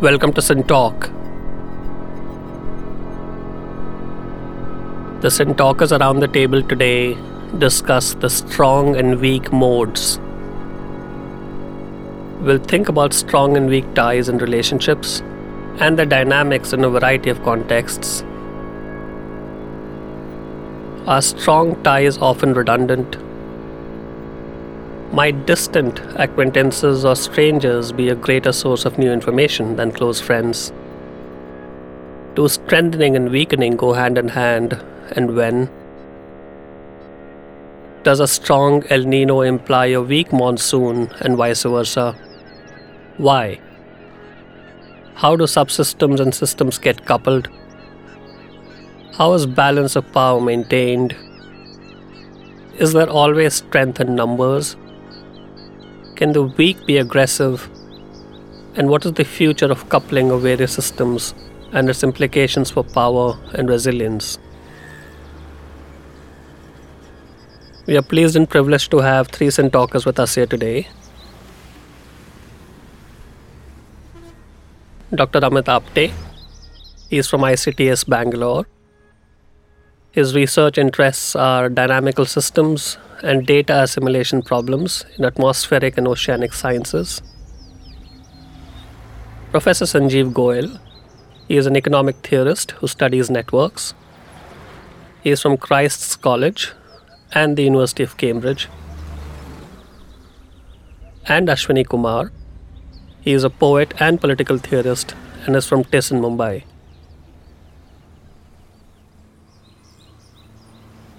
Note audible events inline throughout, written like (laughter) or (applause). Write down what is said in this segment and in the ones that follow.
Welcome to Sin Talk. The Sin Talkers around the table today discuss the strong and weak modes. We'll think about strong and weak ties in relationships and the dynamics in a variety of contexts. Are strong ties often redundant? Might distant acquaintances or strangers be a greater source of new information than close friends? Do strengthening and weakening go hand in hand, and when? Does a strong El Nino imply a weak monsoon, and vice versa? Why? How do subsystems and systems get coupled? How is balance of power maintained? Is there always strength in numbers? Can the weak be aggressive? And what is the future of coupling of various systems and its implications for power and resilience? We are pleased and privileged to have three Sin talkers with us here today. Dr. Amit Apte. He is from ICTS Bangalore. His research interests are dynamical systems, and data assimilation problems in atmospheric and oceanic sciences. Professor Sanjeev Goyal, he is an economic theorist who studies networks. He is from Christ's College and the University of Cambridge. And Ashwini Kumar, he is a poet and political theorist and is from TISS in Mumbai.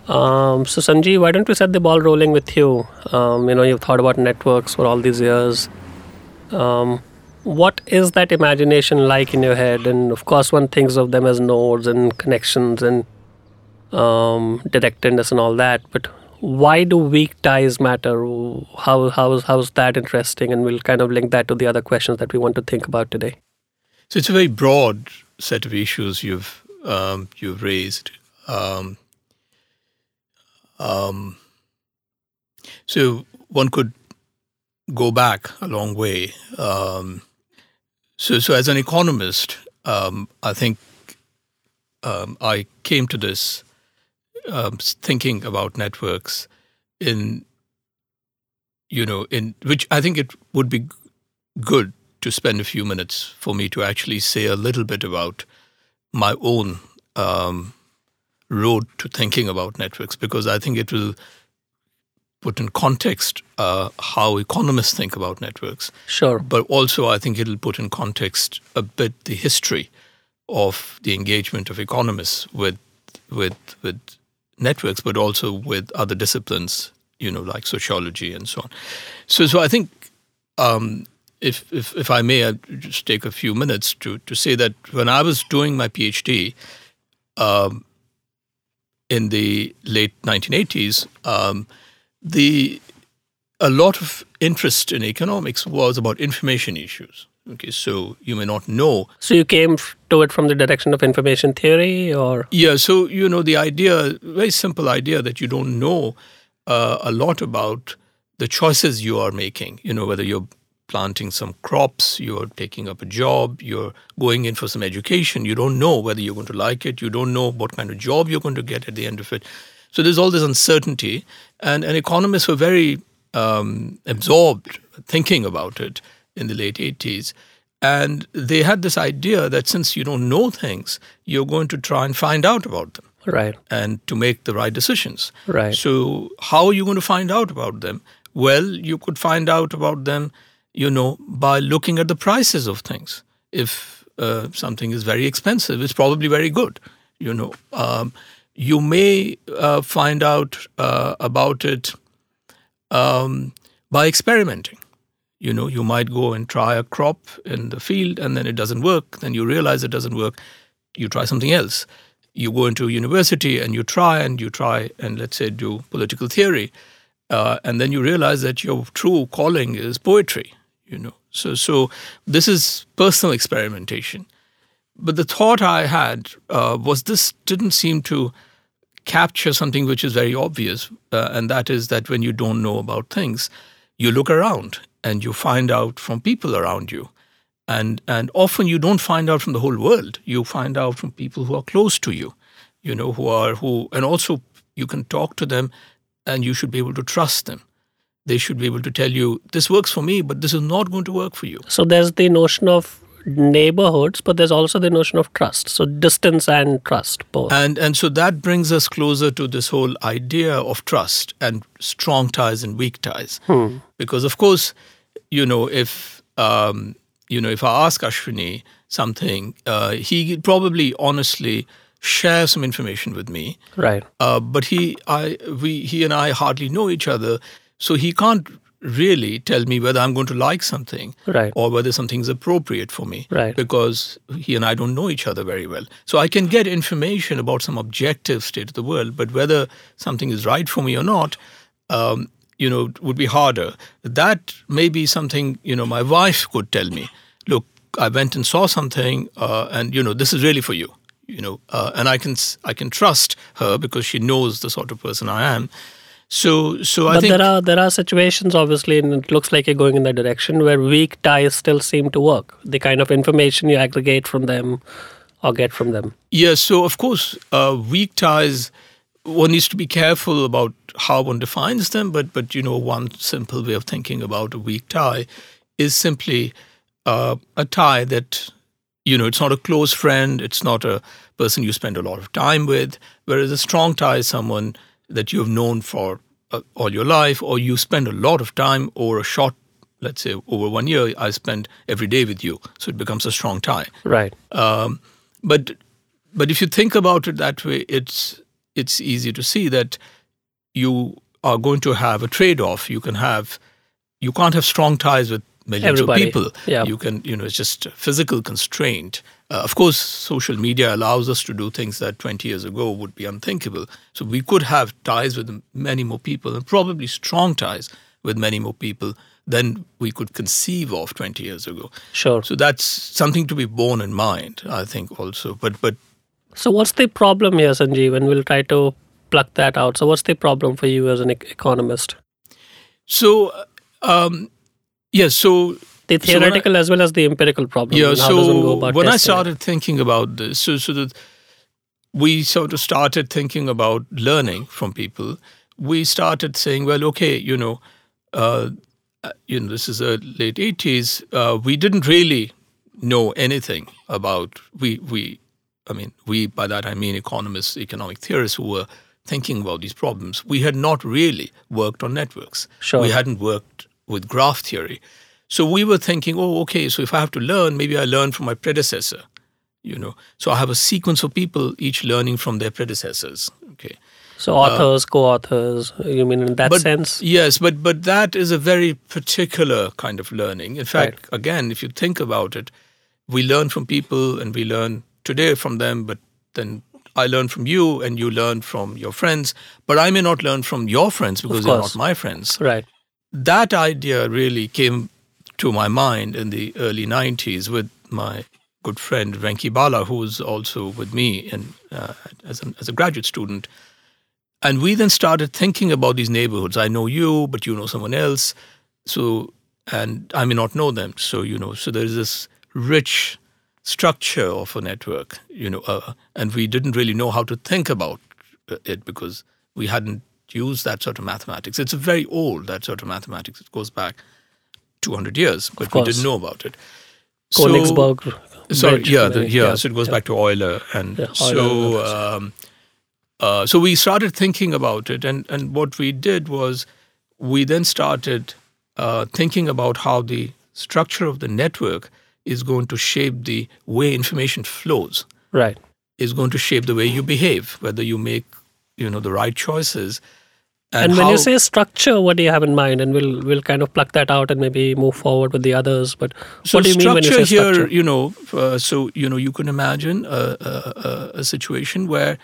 Um, so Sanjeev, why don't we set the ball rolling with you? Um, you know, you've thought about networks for all these years. Um, what is that imagination like in your head? And of course, one thinks of them as nodes and connections and um, directedness and all that. But why do weak ties matter? How how is how is that interesting? And we'll kind of link that to the other questions that we want to think about today. So it's a very broad set of issues you've um, you've raised. Um, so one could go back a long way. Um, so, so as an economist, um, I think um, I came to this um, thinking about networks in, you know, in which I think it would be good to spend a few minutes for me to actually say a little bit about my own um, road to thinking about networks because I think it will put in context uh, how economists think about networks. Sure. But also, I think it'll put in context a bit the history of the engagement of economists with with with networks, but also with other disciplines, you know, like sociology and so on. So, so I think. Um, if, if, if I may, I'll just take a few minutes to, to say that when I was doing my PhD, um, in the late 1980s, um, the a lot of interest in economics was about information issues. Okay, so you may not know. So you came to it from the direction of information theory, or yeah. So you know the idea, very simple idea that you don't know uh, a lot about the choices you are making. You know whether you're planting some crops, you're taking up a job, you're going in for some education. You don't know whether you're going to like it. You don't know what kind of job you're going to get at the end of it. So there's all this uncertainty. And, and economists were very um, absorbed thinking about it in the late 80s. And they had this idea that since you don't know things, you're going to try and find out about them. Right. And to make the right decisions. Right. So, how are you going to find out about them? Well, you could find out about them you know, by looking at the prices of things. If uh, something is very expensive, it's probably very good. You know, um, you may uh, find out uh, about it um, by experimenting. You know, you might go and try a crop in the field, and then it doesn't work. Then you realize it doesn't work. You try something else. You go into university and you try and you try and let's say do political theory, uh, and then you realize that your true calling is poetry you know. So, so this is personal experimentation. But the thought I had uh, was this didn't seem to capture something which is very obvious, uh, and that is that when you don't know about things, you look around and you find out from people around you. and and often you don't find out from the whole world. You find out from people who are close to you, you know, who are who, and also you can talk to them, and you should be able to trust them. They should be able to tell you this works for me, but this is not going to work for you. So there's the notion of neighborhoods, but there's also the notion of trust. So distance and trust both. And and so that brings us closer to this whole idea of trust and strong ties and weak ties. Because of course, you know, if um, you know, if I ask Ashwini something, uh, he probably honestly share some information with me. right. Uh, but he, I, we, he and I hardly know each other, so he can't really tell me whether I'm going to like something Right. or whether something's appropriate for me. Right. Because he and I don't know each other very well. So I can get information about some objective state of the world, but whether something is right for me or not, um, you know, would be harder. That may be something, you know, my wife could tell me. Look, I went and saw something, uh, and you know, this is really for you. You know, uh, and I can I can trust her because she knows the sort of person I am. So, so I But think there are there are situations, obviously, and it looks like you're going in that direction where weak ties still seem to work. The kind of information you aggregate from them or get from them. Yes, so of course, uh, weak ties. One needs to be careful about how one defines them, but but you know, one simple way of thinking about a weak tie is simply uh, a tie that you know it's not a close friend, it's not a person you spend a lot of time with. Whereas a strong tie is someone that you have known for uh, all your life, or you spend a lot of time over a short, let's say, over one year. I spend every day with you, so it becomes a strong tie. Right. Um, but but if you think about it that way, it's it's easy to see that you are going to have a trade-off. You can have you can't have strong ties with millions Everybody, of people. yeah. You can you know it's just physical constraint. Uh, of course, social media allows us to do things that 20 years ago would be unthinkable. So we could have ties with many more people, and probably strong ties with many more people than we could conceive of 20 years ago. Sure. So that's something to be borne in mind, I think, also. But but So what's the problem here, Sanjeev? And we'll try to pluck that out. So what's the problem for you as an ec- economist? so um, yes, so The So I- theoretical as well as the empirical problem. yeah. and how does one go So when I testing it? started thinking about this, so so that we sort of started thinking about learning from people. We started saying, well, okay, you know, uh, you know, this is the late eighties. Uh, we didn't really know anything about we we. I mean, we by that I mean economists, economic theorists who were thinking about these problems. We had not really worked on networks. Sure. We hadn't worked with graph theory. So we were thinking, oh, okay, so if I have to learn, maybe I learn from my predecessor, you know. So I have a sequence of people each learning from their predecessors. Okay. So authors, co-authors, you mean in that uh, But sense? yes, but but that is a very particular kind of learning. In fact, Right. again, if you think about it, we learn from people and we learn today from them, but then I learn from you and you learn from your friends, but I may not learn from your friends because they're not my friends. Right. that idea really came to my mind in the early 90s with my good friend Venki Bala, who was also with me in, uh, as, as a graduate student. And we then started thinking about these neighborhoods. I know you, but you know someone else. So, and I may not know them. So, you know, so there's this rich structure of a network, you know, uh, and we didn't really know how to think about uh, it because we hadn't used that sort of mathematics. It's very old, that sort of mathematics. It goes back 200 years, but we didn't know about it. So- Königsberg. Sorry, Bridge, yeah, the, maybe. yeah, So it goes back to Euler, and Yeah, so um, uh, so we started thinking about it, and and what we did was we then started uh, thinking about how the structure of the network is going to shape the way information flows, Right. is going to shape the way you behave, whether you make you know the right choices, And, when how- you say structure, what do you have in mind? And we'll we'll kind of pluck that out and maybe move forward with the others. But So what do you mean when you say structure here, you know, uh, so you know, you can imagine a, a, a- situation where,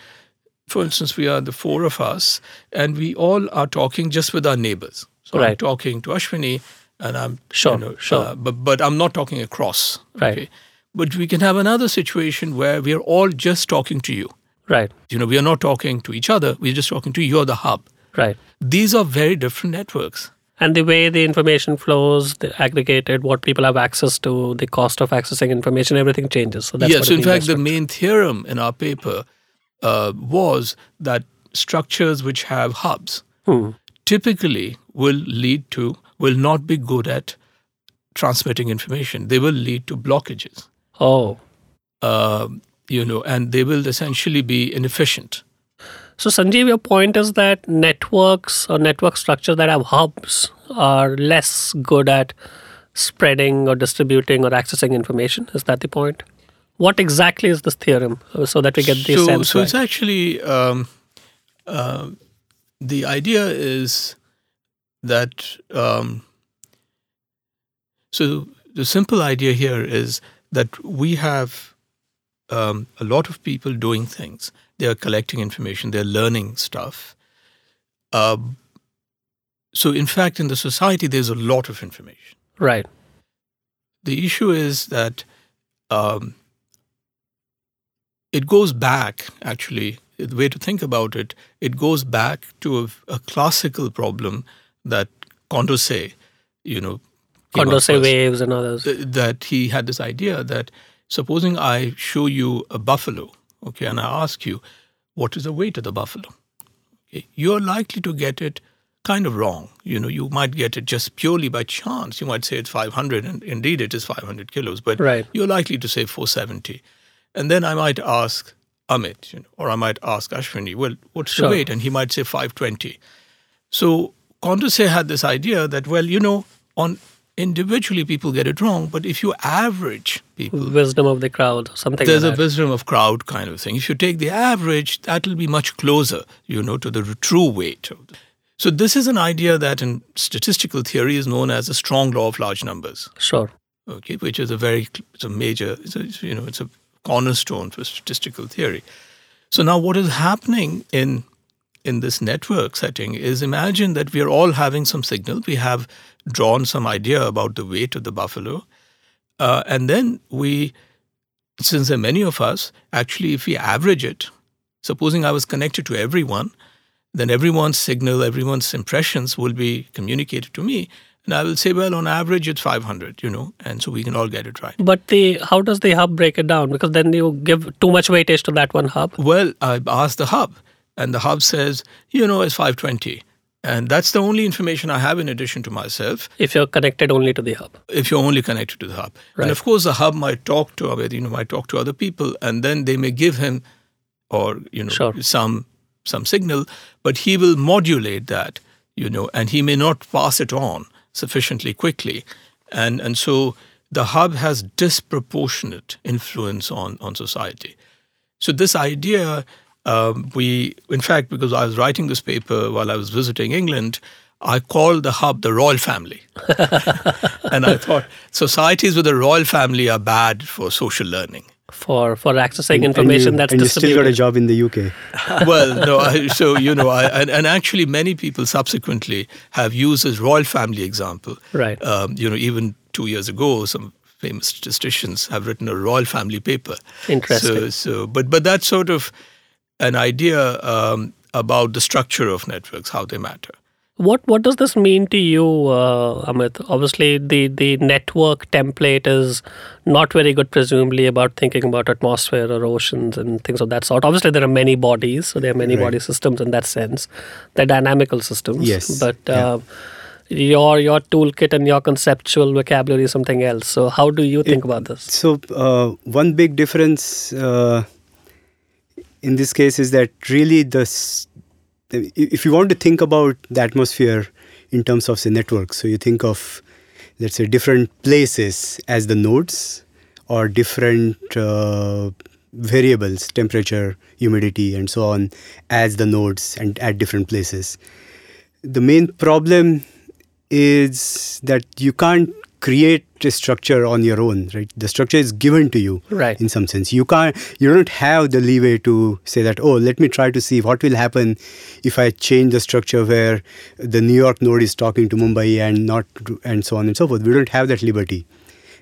for instance, we are the four of us, and we all are talking just with our neighbors. So I'm Right. talking to Ashwini, and I'm Sure, you know, sure. uh, but but I'm not talking across. Right. But we can have another situation where we are all just talking to you. Right. You know, we are not talking to each other. We're just talking to you. You're the hub. Right. These are very different networks. And the way the information flows, the aggregated, what people have access to, the cost of accessing information, everything changes. So that's yes. So in fact, the main theorem in our paper uh, was that structures which have hubs Hmm. typically will lead to will not be good at transmitting information. They will lead to blockages. Oh. Um, you know, and they will essentially be inefficient. So, Sanjeev, your point is that networks or network structures that have hubs are less good at spreading or distributing or accessing information. Is that the point? What exactly is this theorem so that we get the so, sense so right? it's actually um, uh, the idea is that um, so the simple idea here is that we have um, a lot of people doing things. They are collecting information. They're learning stuff. Um, so, in fact, in the society, there's a lot of information. right. The issue is that um, it goes back, actually, the way to think about it, it goes back to a, a classical problem that Condorcet, you know, Condorcet waves and others. Th- that he had this idea that supposing I show you a buffalo, okay, and I ask you, what is the weight of the buffalo? Okay, you're likely to get it kind of wrong. You know, you might get it just purely by chance. You might say it's 500, and indeed it is 500 kilos, but Right. you're likely to say 470. And then I might ask Amit, you know, or I might ask Ashwini, well, what's Sure. the weight? And he might say 520. So Condorcet had this idea that, well, you know, on individually people get it wrong, but if you average people, Wisdom of the crowd, something there's a like that. wisdom of crowd kind of thing. If you take the average, that will be much closer, you know, to the true weight. of the- So this is an idea that in statistical theory is known as the strong law of large numbers Sure. okay, which is a very it's a major it's a, you know it's a cornerstone for statistical theory. So now what is happening in in this network setting is imagine that we are all having some signal. We have drawn some idea about the weight of the buffalo, uh, and then we, since there are many of us, actually, if we average it, supposing I was connected to everyone, then everyone's signal, everyone's impressions will be communicated to me. And I will say, well, on average, it's 500, you know, and so we can all get it right. But the how does the hub break it down? Because then you give too much weightage to that one hub. Well, I asked the hub, and the hub says, you know, it's 520. And that's the only information I have in addition to myself If you're connected only to the hub. if you're only connected to the hub. Right. And of course, the hub might talk to you know, might talk to other people, and then they may give him or, you know, Sure. some some signal, but he will modulate that, you know, and he may not pass it on sufficiently quickly. And and so the hub has disproportionate influence on, on society. So this idea, um, we, in fact, because I was writing this paper while I was visiting England, I called the hub the royal family, (laughs) and I thought societies with a royal family are bad for social learning. for for accessing And information you, that's and you still got a job in the UK. (laughs) well, no, I, so you know, I, and, and actually, many people subsequently have used this royal family example. Right. Um, you know, even two years ago, some famous statisticians have written a royal family paper. Interesting. So, so but but that's sort of an idea um, about the structure of networks, how they matter. What what does this mean to you, uh, Amit? Obviously, the the network template is not very good, presumably, about thinking about atmosphere or oceans and things of that sort. Obviously, there are many bodies, so there are many Right. body systems in that sense. They're dynamical systems. Yes. But Yeah. uh, your your toolkit and your conceptual vocabulary is something else. So, how do you think about this? So uh, one big difference uh, in this case is that really the if you want to think about the atmosphere in terms of say networks, so you think of let's say different places as the nodes or different uh, variables, temperature, humidity, and so on, as the nodes and at different places. The main problem is that you can't create a structure on your own right? The structure is given to you Right. in some sense. You can't you don't have the leeway to say that oh let me try to see what will happen if i change the structure where the new york node is talking to mumbai and not and so on and so forth. We don't have that liberty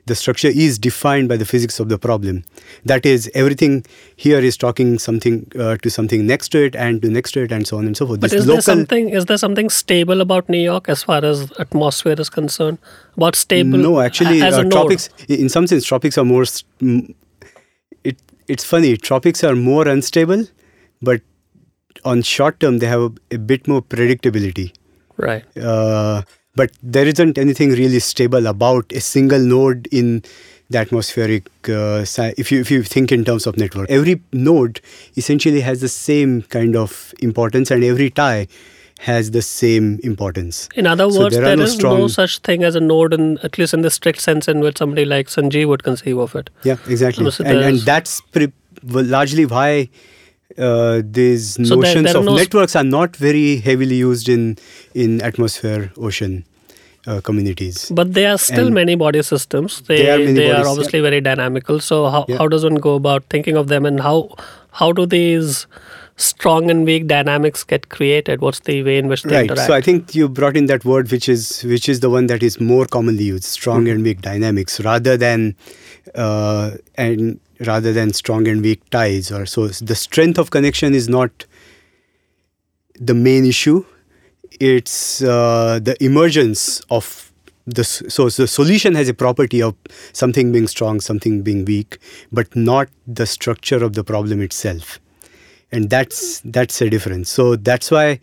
the structure is defined by the physics of the problem. That is, everything here is talking something uh, to something next to it and to next to it and so on and so forth. But This is there something is there something stable about New York as far as atmosphere is concerned? About stable? No, actually, as uh, node? tropics. In some sense, tropics are more. s- mm, It it's funny. Tropics are more unstable, but on short term they have a, a bit more predictability. Right. Uh, but there isn't anything really stable about a single node in the atmospheric. Uh, si- if you if you think in terms of network, every node essentially has the same kind of importance, and every tie has the same importance. In other So words, there there no is no such thing as a node, in at least in the strict sense in which somebody like Sanjeev would conceive of it. Yeah, exactly. So and, and that's pre- largely why uh, these So notions there are of no networks are not very heavily used in in atmosphere ocean uh, communities. But there are still And many body systems. They There are they are bodies, obviously very dynamical. So how, Yeah. how does one go about thinking of them, and how how do these strong and weak dynamics get created? What's the way in which they Right. interact? So I think you brought in that word, which is which is the one that is more commonly used: strong Mm-hmm. and weak dynamics, rather than uh, and rather than strong and weak ties. Or so the strength of connection is not the main issue. It's uh, the emergence of the s- so the solution has a property of something being strong, something being weak, but not the structure of the problem itself, and that's that's a difference. So that's why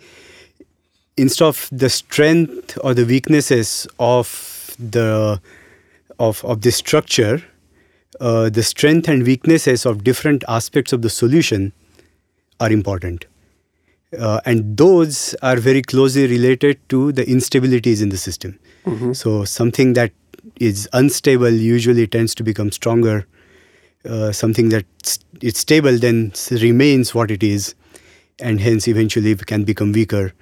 instead of the strength or the weaknesses of the of of the structure, uh, the strength and weaknesses of different aspects of the solution are important. Uh, and those are very closely related to the instabilities in the system. So something that is unstable usually tends to become stronger. Uh, something that it's stable then remains what it is, and hence eventually can become weaker.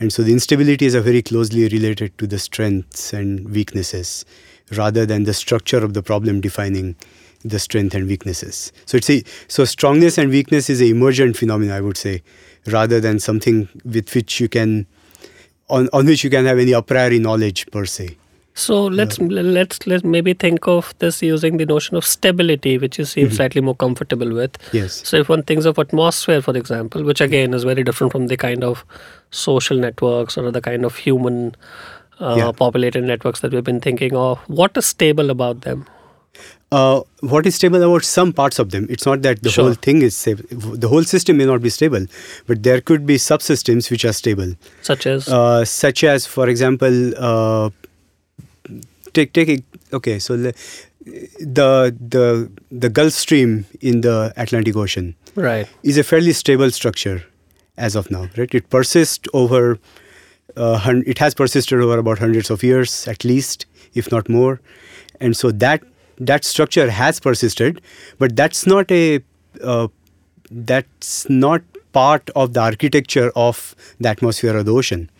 And so the instabilities are very closely related to the strengths and weaknesses, rather than the structure of the problem defining the strength and weaknesses. So it's a so strongness and weakness is a emergent phenomenon, I would say, rather than something with which you can on, on which you can have any a priori knowledge per se. So let's let's let's maybe think of this using the notion of stability, which you seem slightly more comfortable with. Yes. So if one thinks of atmosphere, for example, which again is very different from the kind of social networks or the kind of human uh, Yeah. populated networks that we've been thinking of, what is stable about them? Uh, what is stable about some parts of them? It's not that the Sure. whole thing is stable. The whole system may not be stable, but there could be subsystems which are stable. Such as uh, such as, for example, uh, take take a, okay. So le- the the the Gulf Stream in the Atlantic Ocean right, is a fairly stable structure as of now, right? It persists over. Uh, it has persisted over about hundreds of years, at least, if not more, and so that that structure has persisted, but that's not a uh, that's not part of the architecture of the atmosphere or the ocean.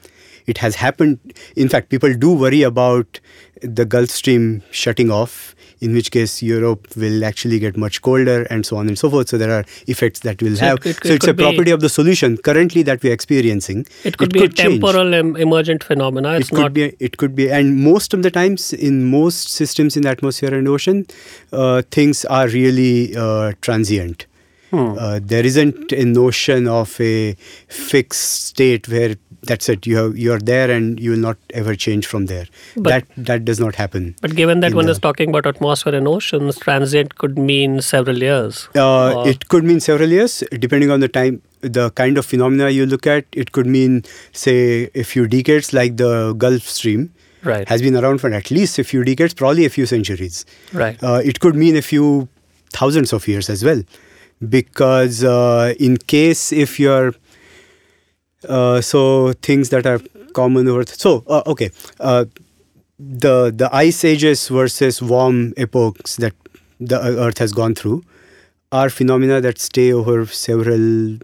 It has happened. In fact, people do worry about the Gulf Stream shutting off, in which case Europe will actually get much colder and so on and so forth. So there are effects that will So have. it- it- so it it's a could be- property of the solution currently that we're experiencing. it could be a change. temporal em- emergent phenomena. It's It could not be. It could be, and most of the times in most systems in the atmosphere and ocean, uh, things are really uh, transient. Hmm. Uh, there isn't a notion of a fixed state where that's it. You you're there and you will not ever change from there. But- that that does not happen. But given that one the- is talking about atmosphere and oceans, transient could mean several years. Uh, it could mean several years, depending on the time, the kind of phenomena you look at. It could mean, say, a few decades, like the Gulf Stream right, has been around for at least a few decades, probably a few centuries. right. Uh, it could mean a few thousands of years as well, because uh, in case if you're uh, so things that are common over so uh, okay uh, the the ice ages versus warm epochs that the earth has gone through are phenomena that stay over several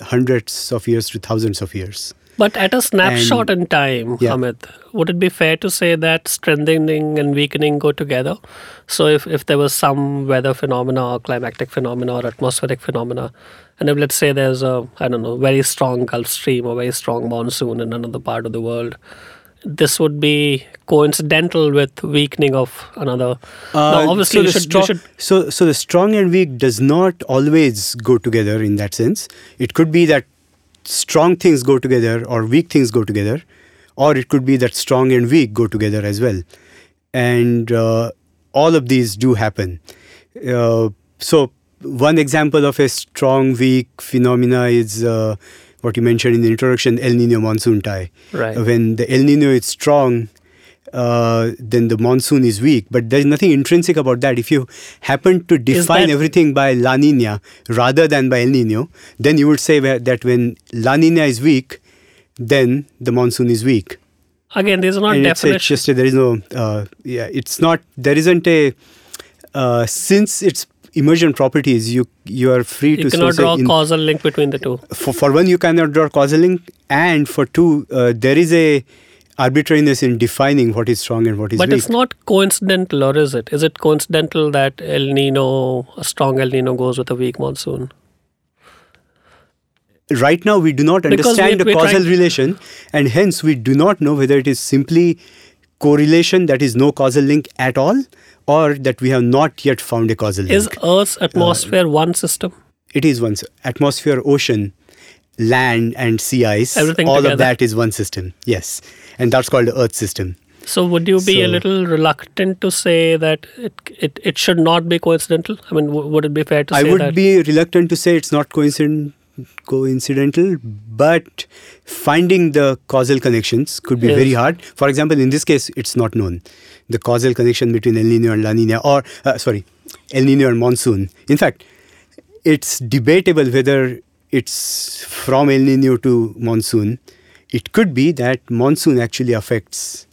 hundreds of years to thousands of years But at a snapshot in time, Yeah. Amit, would it be fair to say that strengthening and weakening go together? So if, if there was some weather phenomena or climatic phenomena or atmospheric phenomena, and if let's say there's a, I don't know, very strong Gulf Stream or very strong monsoon in another part of the world, this would be coincidental with weakening of another. Uh, now, obviously, so you the should, strong, should so so the strong and weak does not always go together in that sense. It could be that strong things go together or weak things go together, or it could be that strong and weak go together as well, and uh, all of these do happen. Uh, so one example of a strong weak phenomena is. Uh, what you mentioned in the introduction, El Nino monsoon tie. Right. When the El Nino is strong, uh, then the monsoon is weak. But there's nothing intrinsic about that. If you happen to define everything by La Nina rather than by El Nino, then you would say that when La Nina is weak, then the monsoon is weak. again, there's not and it's, it's just there is no uh, yeah. It's not there isn't a uh, since it's emergent properties. You you are free You to cannot draw a in- causal link between the two. for, for one you cannot draw causal link and for two uh, there is a arbitrariness in defining what is strong and what is weak. But weak it's not coincidental, or is it? Is it coincidental that El Nino, a strong El Nino, goes with a weak monsoon? right now we do not understand we- the we're causal relation and hence we do not know whether it is simply correlation that is no causal link at all or that we have not yet found a causal link Is Earth's atmosphere uh, one system? it is one atmosphere ocean land and sea ice Everything all together. of that is one system yes and that's called the earth system So would you be a little reluctant to say that it it, it should not be coincidental? I mean, w- would it be fair to I say would that? be reluctant to say it's not coincident, coincidental, but finding the causal connections could be Yes. very hard. For example, in this case, it's not known the causal connection between El Nino and La Nina, or uh, sorry, El Nino and monsoon. In fact, it's debatable whether it's from El Nino to monsoon. It could be that monsoon actually affects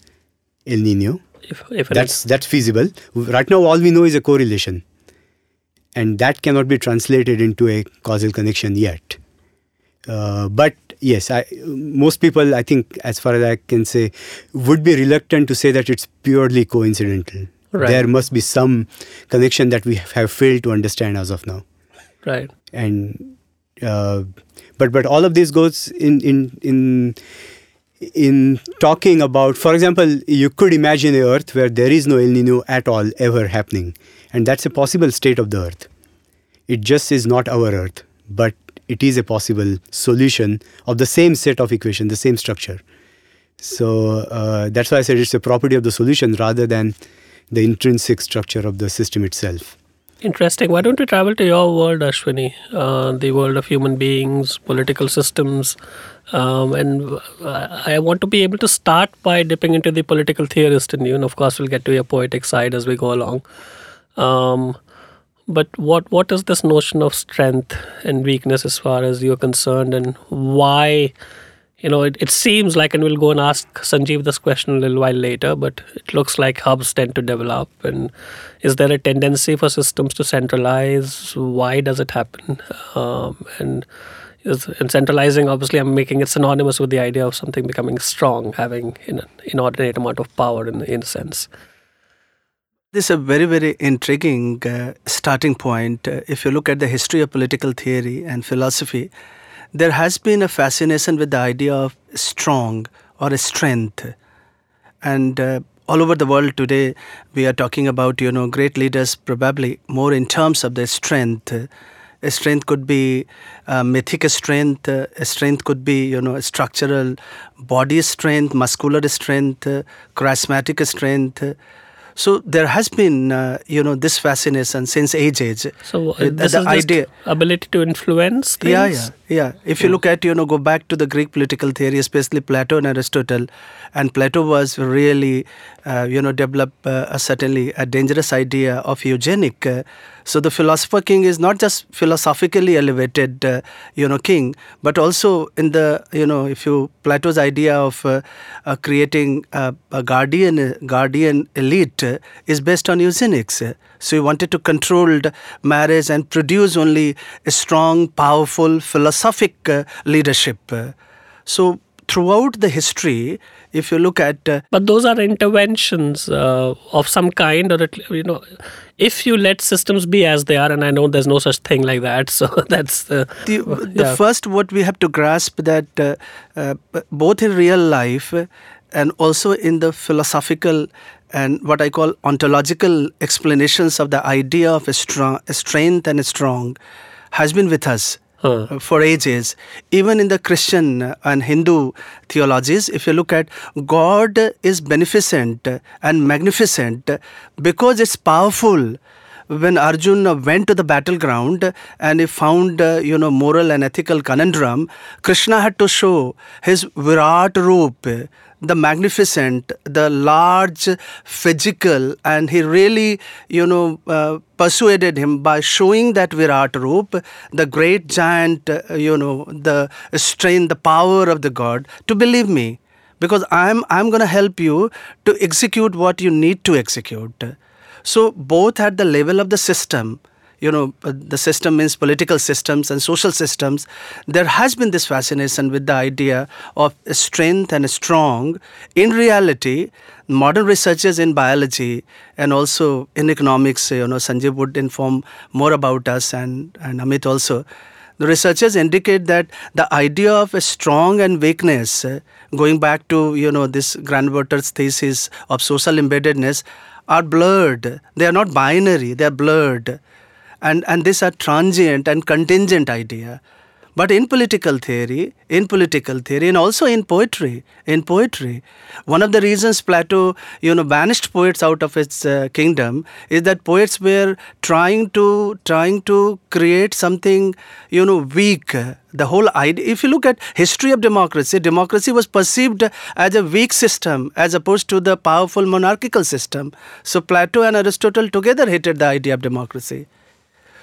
El Nino. if, if That's that's feasible. Right now, all we know is a correlation, and that cannot be translated into a causal connection yet. Uh, but yes, I, most people, I think, as far as I can say, would be reluctant to say that it's purely coincidental. Right. There must be some connection that we have failed to understand as of now, right. and uh, but but all of this goes in in in in talking about, for example, you could imagine a Earth where there is no El Nino at all ever happening, and that's a possible state of the Earth. It just is not our Earth, but it is a possible solution of the same set of equation, the same structure. So uh, that's why I said it's a property of the solution rather than the intrinsic structure of the system itself. Interesting. Why don't we travel to your world, Ashwini? Uh, the world of human beings, political systems. Um, and uh, I want to be able to start by dipping into the political theorist in you. And of course, we'll get to your poetic side as we go along. Um, but what what is this notion of strength and weakness as far as you're concerned, and why? You know, it, it seems like, and we'll go and ask Sanjeev this question a little while later, but it looks like hubs tend to develop. And is there a tendency for systems to centralize? Why does it happen? Um, and is, and centralizing, obviously, I'm making it synonymous with the idea of something becoming strong, having an inordinate amount of power in, in a sense. This is a very, very intriguing uh, starting point. Uh, if you look at the history of political theory and philosophy, there has been a fascination with the idea of strong or a strength. And uh, all over the world today, we are talking about, you know, great leaders probably more in terms of their strength. A strength could be uh, mythic strength, uh, a strength could be, you know, structural body strength, muscular strength, uh, charismatic strength. So there has been, uh, you know, this fascination since age age. So, Uh, the idea. ability to influence things? Yeah, yeah, yeah. If you look at, you know, go back to the Greek political theory, especially Plato and Aristotle, and Plato was really, uh, you know, developed uh, a certainly a dangerous idea of eugenic. Uh, so the philosopher king is not just philosophically elevated, uh, you know, king, but also in the, you know, if you Plato's idea of uh, uh, creating a, a guardian guardian elite uh, is based on eugenics. So he wanted to control the marriage and produce only a strong, powerful, philosophic uh, leadership. Uh, so throughout the history, if you look at uh, But those are interventions uh, of some kind, or at, you know, if you let systems be as they are, and I know there's no such thing like that, (laughs) so that's the the, the first what we have to grasp that uh, uh, both in real life and also in the philosophical and what I call ontological explanations of the idea of strong, strength and strong has been with us uh, for ages. Even in the Christian and Hindu theologies, if you look at God is beneficent and magnificent because it's powerful when Arjun went to the battleground and he found, uh, you know, moral and ethical conundrum, Krishna had to show his Virat Roop, the magnificent, the large physical, and he really, you know, uh, persuaded him by showing that Virat Roop, the great giant, uh, you know, the strength, the power of the God, to believe me. Because I'm, I'm going to help you to execute what you need to execute. So, both at the level of the system, you know, uh, the system means political systems and social systems, there has been this fascination with the idea of strength and strong. In reality, modern researchers in biology and also in economics, you know, Sanjay would inform more about us and, and Amit also. The researchers indicate that the idea of a strong and weakness, uh, going back to you know this Granovetter's thesis of social embeddedness, are blurred. They are not binary, they are blurred. And, and these are transient and contingent idea. But in political theory, in political theory, and also in poetry, in poetry, one of the reasons Plato, you know, banished poets out of his uh, kingdom is that poets were trying to trying to create something, you know, weak. The whole idea. If you look at history of democracy, democracy was perceived as a weak system as opposed to the powerful monarchical system. So Plato and Aristotle together hated the idea of democracy.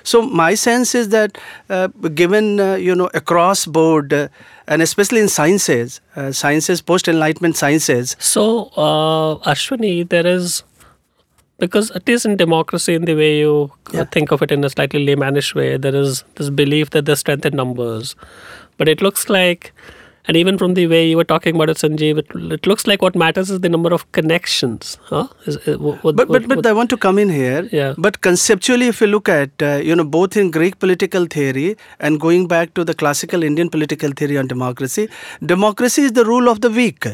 So my sense is that uh, given uh, you know across board uh, and especially in sciences, uh, sciences post enlightenment sciences. So uh, Ashwini, there is because it is in democracy in the way you yeah. think of it in a slightly laymanish way. There is this belief that there's strength in numbers, but it looks like and even from the way you were talking about it, Sanjeev, it, it looks like what matters is the number of connections. Huh? Is, is, what, but but, what, but I want to come in here. Yeah. But conceptually, if you look at, uh, you know, both in Greek political theory and going back to the classical Indian political theory on democracy, democracy is the rule of the weak.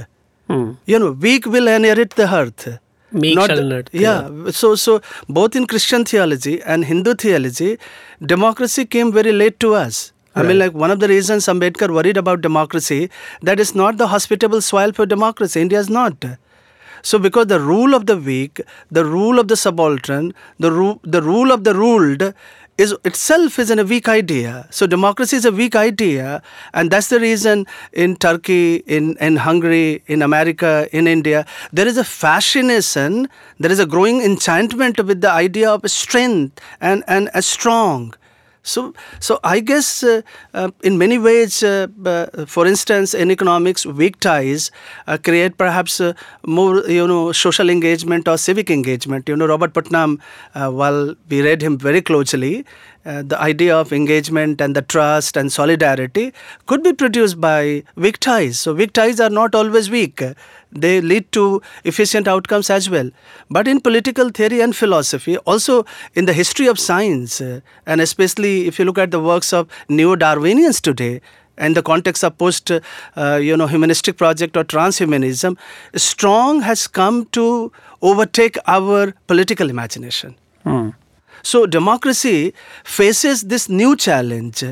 Hmm. You know, weak will inherit the earth. Meek Not, shall inherit. Yeah. So so both in Christian theology and Hindu theology, democracy came very late to us. I right. mean, like one of the reasons Ambedkar worried about democracy, that is not the hospitable soil for democracy. India is not. So, because the rule of the weak, the rule of the subaltern, the, ru- the rule of the ruled is itself is a weak idea. So, democracy is a weak idea, and that's the reason in Turkey, in, in Hungary, in America, in India, there is a fascination, there is a growing enchantment with the idea of strength and, and a strong. So, so I guess uh, uh, in many ways, uh, uh for instance, in economics, weak ties uh, create perhaps uh, more, you know, social engagement or civic engagement. You know, Robert Putnam, while we read him very closely, the idea of engagement and the trust and solidarity could be produced by weak ties. So, weak ties are not always weak they lead to efficient outcomes as well. But in political theory and philosophy, also in the history of science, uh, and especially if you look at the works of neo-Darwinians today, and the context of post uh, you know humanistic project or transhumanism strong has come to overtake our political imagination hmm. So democracy faces this new challenge.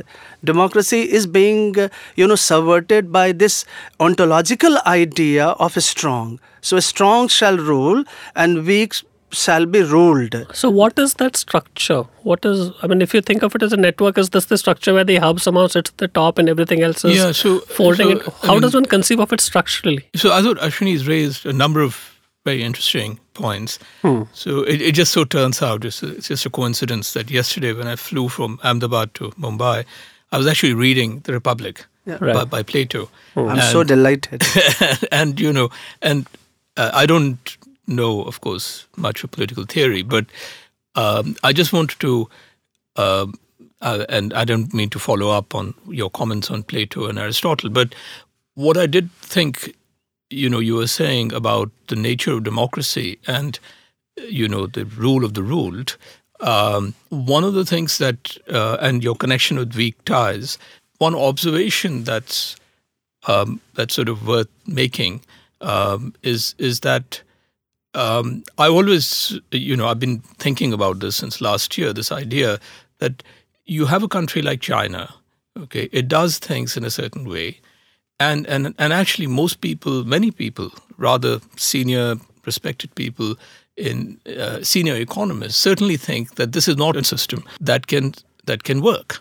Democracy is being, uh, you know, subverted by this ontological idea of a strong. So a strong shall rule and weak shall be ruled. So what is that structure? What is I mean if you think of it as a network, is this the structure where the hub somehow sits at the top and everything else is yeah, so, folding so, it? How I mean, does one conceive of it structurally? So I thought Ashwini's raised a number of very interesting points. Hmm. So it, it just so turns out, it's, it's just a coincidence that yesterday when I flew from Ahmedabad to Mumbai, I was actually reading The Republic yeah. right. by, by, Plato. Hmm. I'm and, so delighted. (laughs) and, you know, and uh, I don't know, of course, much of political theory, but um, I just wanted to, uh, uh, and I don't mean to follow up on your comments on Plato and Aristotle, but what I did think you know, you were saying about the nature of democracy and, you know, the rule of the ruled. Um, one of the things that, uh, and your connection with weak ties, one observation that's um, that's sort of worth making um, is is that um, I always, you know, I've been thinking about this since last year. This idea that you have a country like China, okay, it does things in a certain way, and and and actually, most people, many people, rather senior, respected people in uh, senior economists, certainly think that this is not a system that can that can work.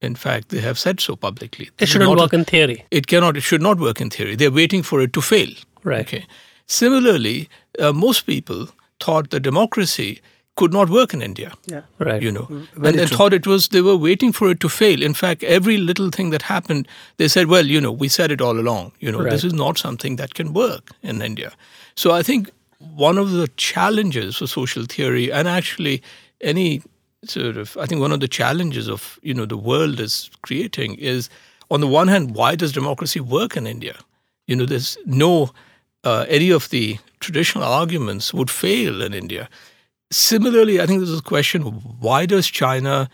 In fact, they have said so publicly. It shouldn't not work in theory. it cannot it should not work in theory they're waiting for it to fail Right. okay similarly uh, most people thought that democracy could not work in india Yeah. Right. you know very and they true. thought it was they were waiting for it to fail in fact every little thing that happened they said well you know we said it all along you know this is not something that can work in india so i think one of the challenges for social theory and actually any sort of i think one of the challenges of you know the world is creating is on the one hand why does democracy work in india you know there's no uh, any of the traditional arguments would fail in india Similarly, I think there's a question why does China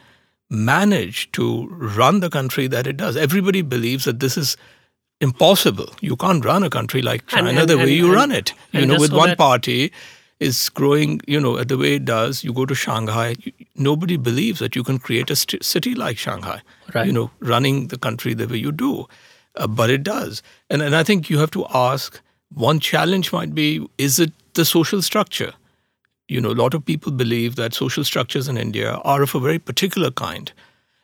manage to run the country that it does? Everybody believes that this is impossible. You can't run a country like China and- the way and- you and- run it. You know, with so one party is growing, you know, the way it does. You go to Shanghai, you- nobody believes that you can create a st- city like Shanghai. Right. You know, running the country the way you do, uh, but it does. And and I think you have to ask. One challenge might be: Is it the social structure? You know, a lot of people believe that social structures in India are of a very particular kind.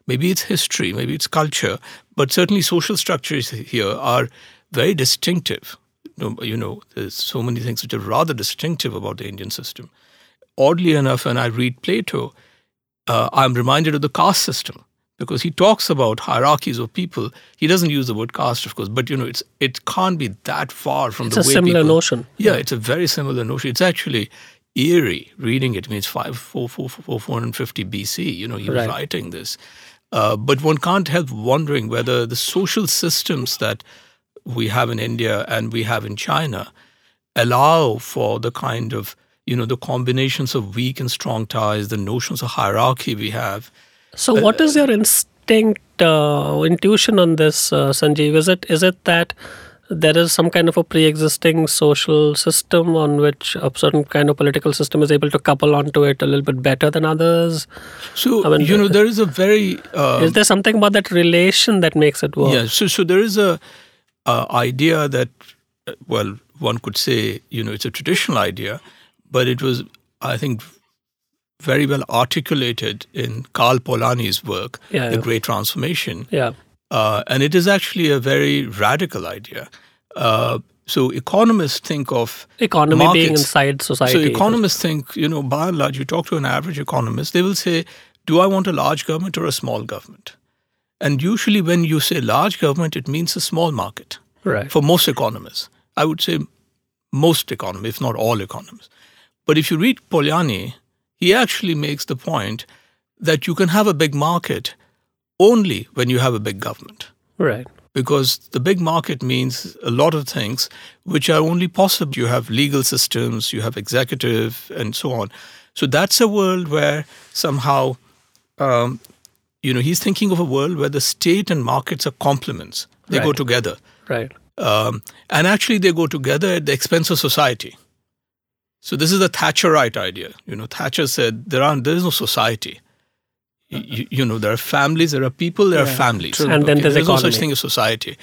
Maybe it's history, maybe it's culture, but certainly social structures here are very distinctive. You know, there's so many things which are rather distinctive about the Indian system. Oddly enough, when I read Plato, uh, I'm reminded of the caste system because he talks about hierarchies of people. He doesn't use the word caste, of course, but you know, it's it can't be that far from It's the a way similar people- notion. yeah, it's a very similar notion. It's actually eerie reading it. I mean, it's five, four, four, four, 450 BC. You know, he was Right. writing this. Uh, but one can't help wondering whether the social systems that we have in India and we have in China allow for the kind of, you know, the combinations of weak and strong ties, the notions of hierarchy we have. So, what is your instinct, uh, intuition on this, uh, Sanjeev? Is it is it that there is some kind of a pre-existing social system on which a certain kind of political system is able to couple onto it a little bit better than others? So, I mean, you know, there is a very. Uh, is there something about that relation that makes it work? Yeah, so so there is a uh, idea that, uh, well, one could say, you know, it's a traditional idea, but it was, I think, very well articulated in Karl Polanyi's work, Yeah, The yeah. Great Transformation, Yeah. Uh, and it is actually a very radical idea. Uh, so economists think of Economy being markets- inside society. so economists think, you know, by and large, you talk to an average economist, they will say, do I want a large government or a small government? And usually when you say large government, it means a small market Right. for most economists. I would say most economists, if not all economists. But if you read Polanyi, he actually makes the point that you can have a big market only when you have a big government Right. because the big market means a lot of things which are only possible. You have legal systems, you have executive, and so on. So that's a world where somehow, um, you know, he's thinking of a world where the state and markets are complements. They go together. Right. Um, and actually, they go together at the expense of society. So this is the Thatcherite idea. You know, Thatcher said there aren't there is no society. You, you know, there are families, there are people, there are families, true. And then there's no such thing as society.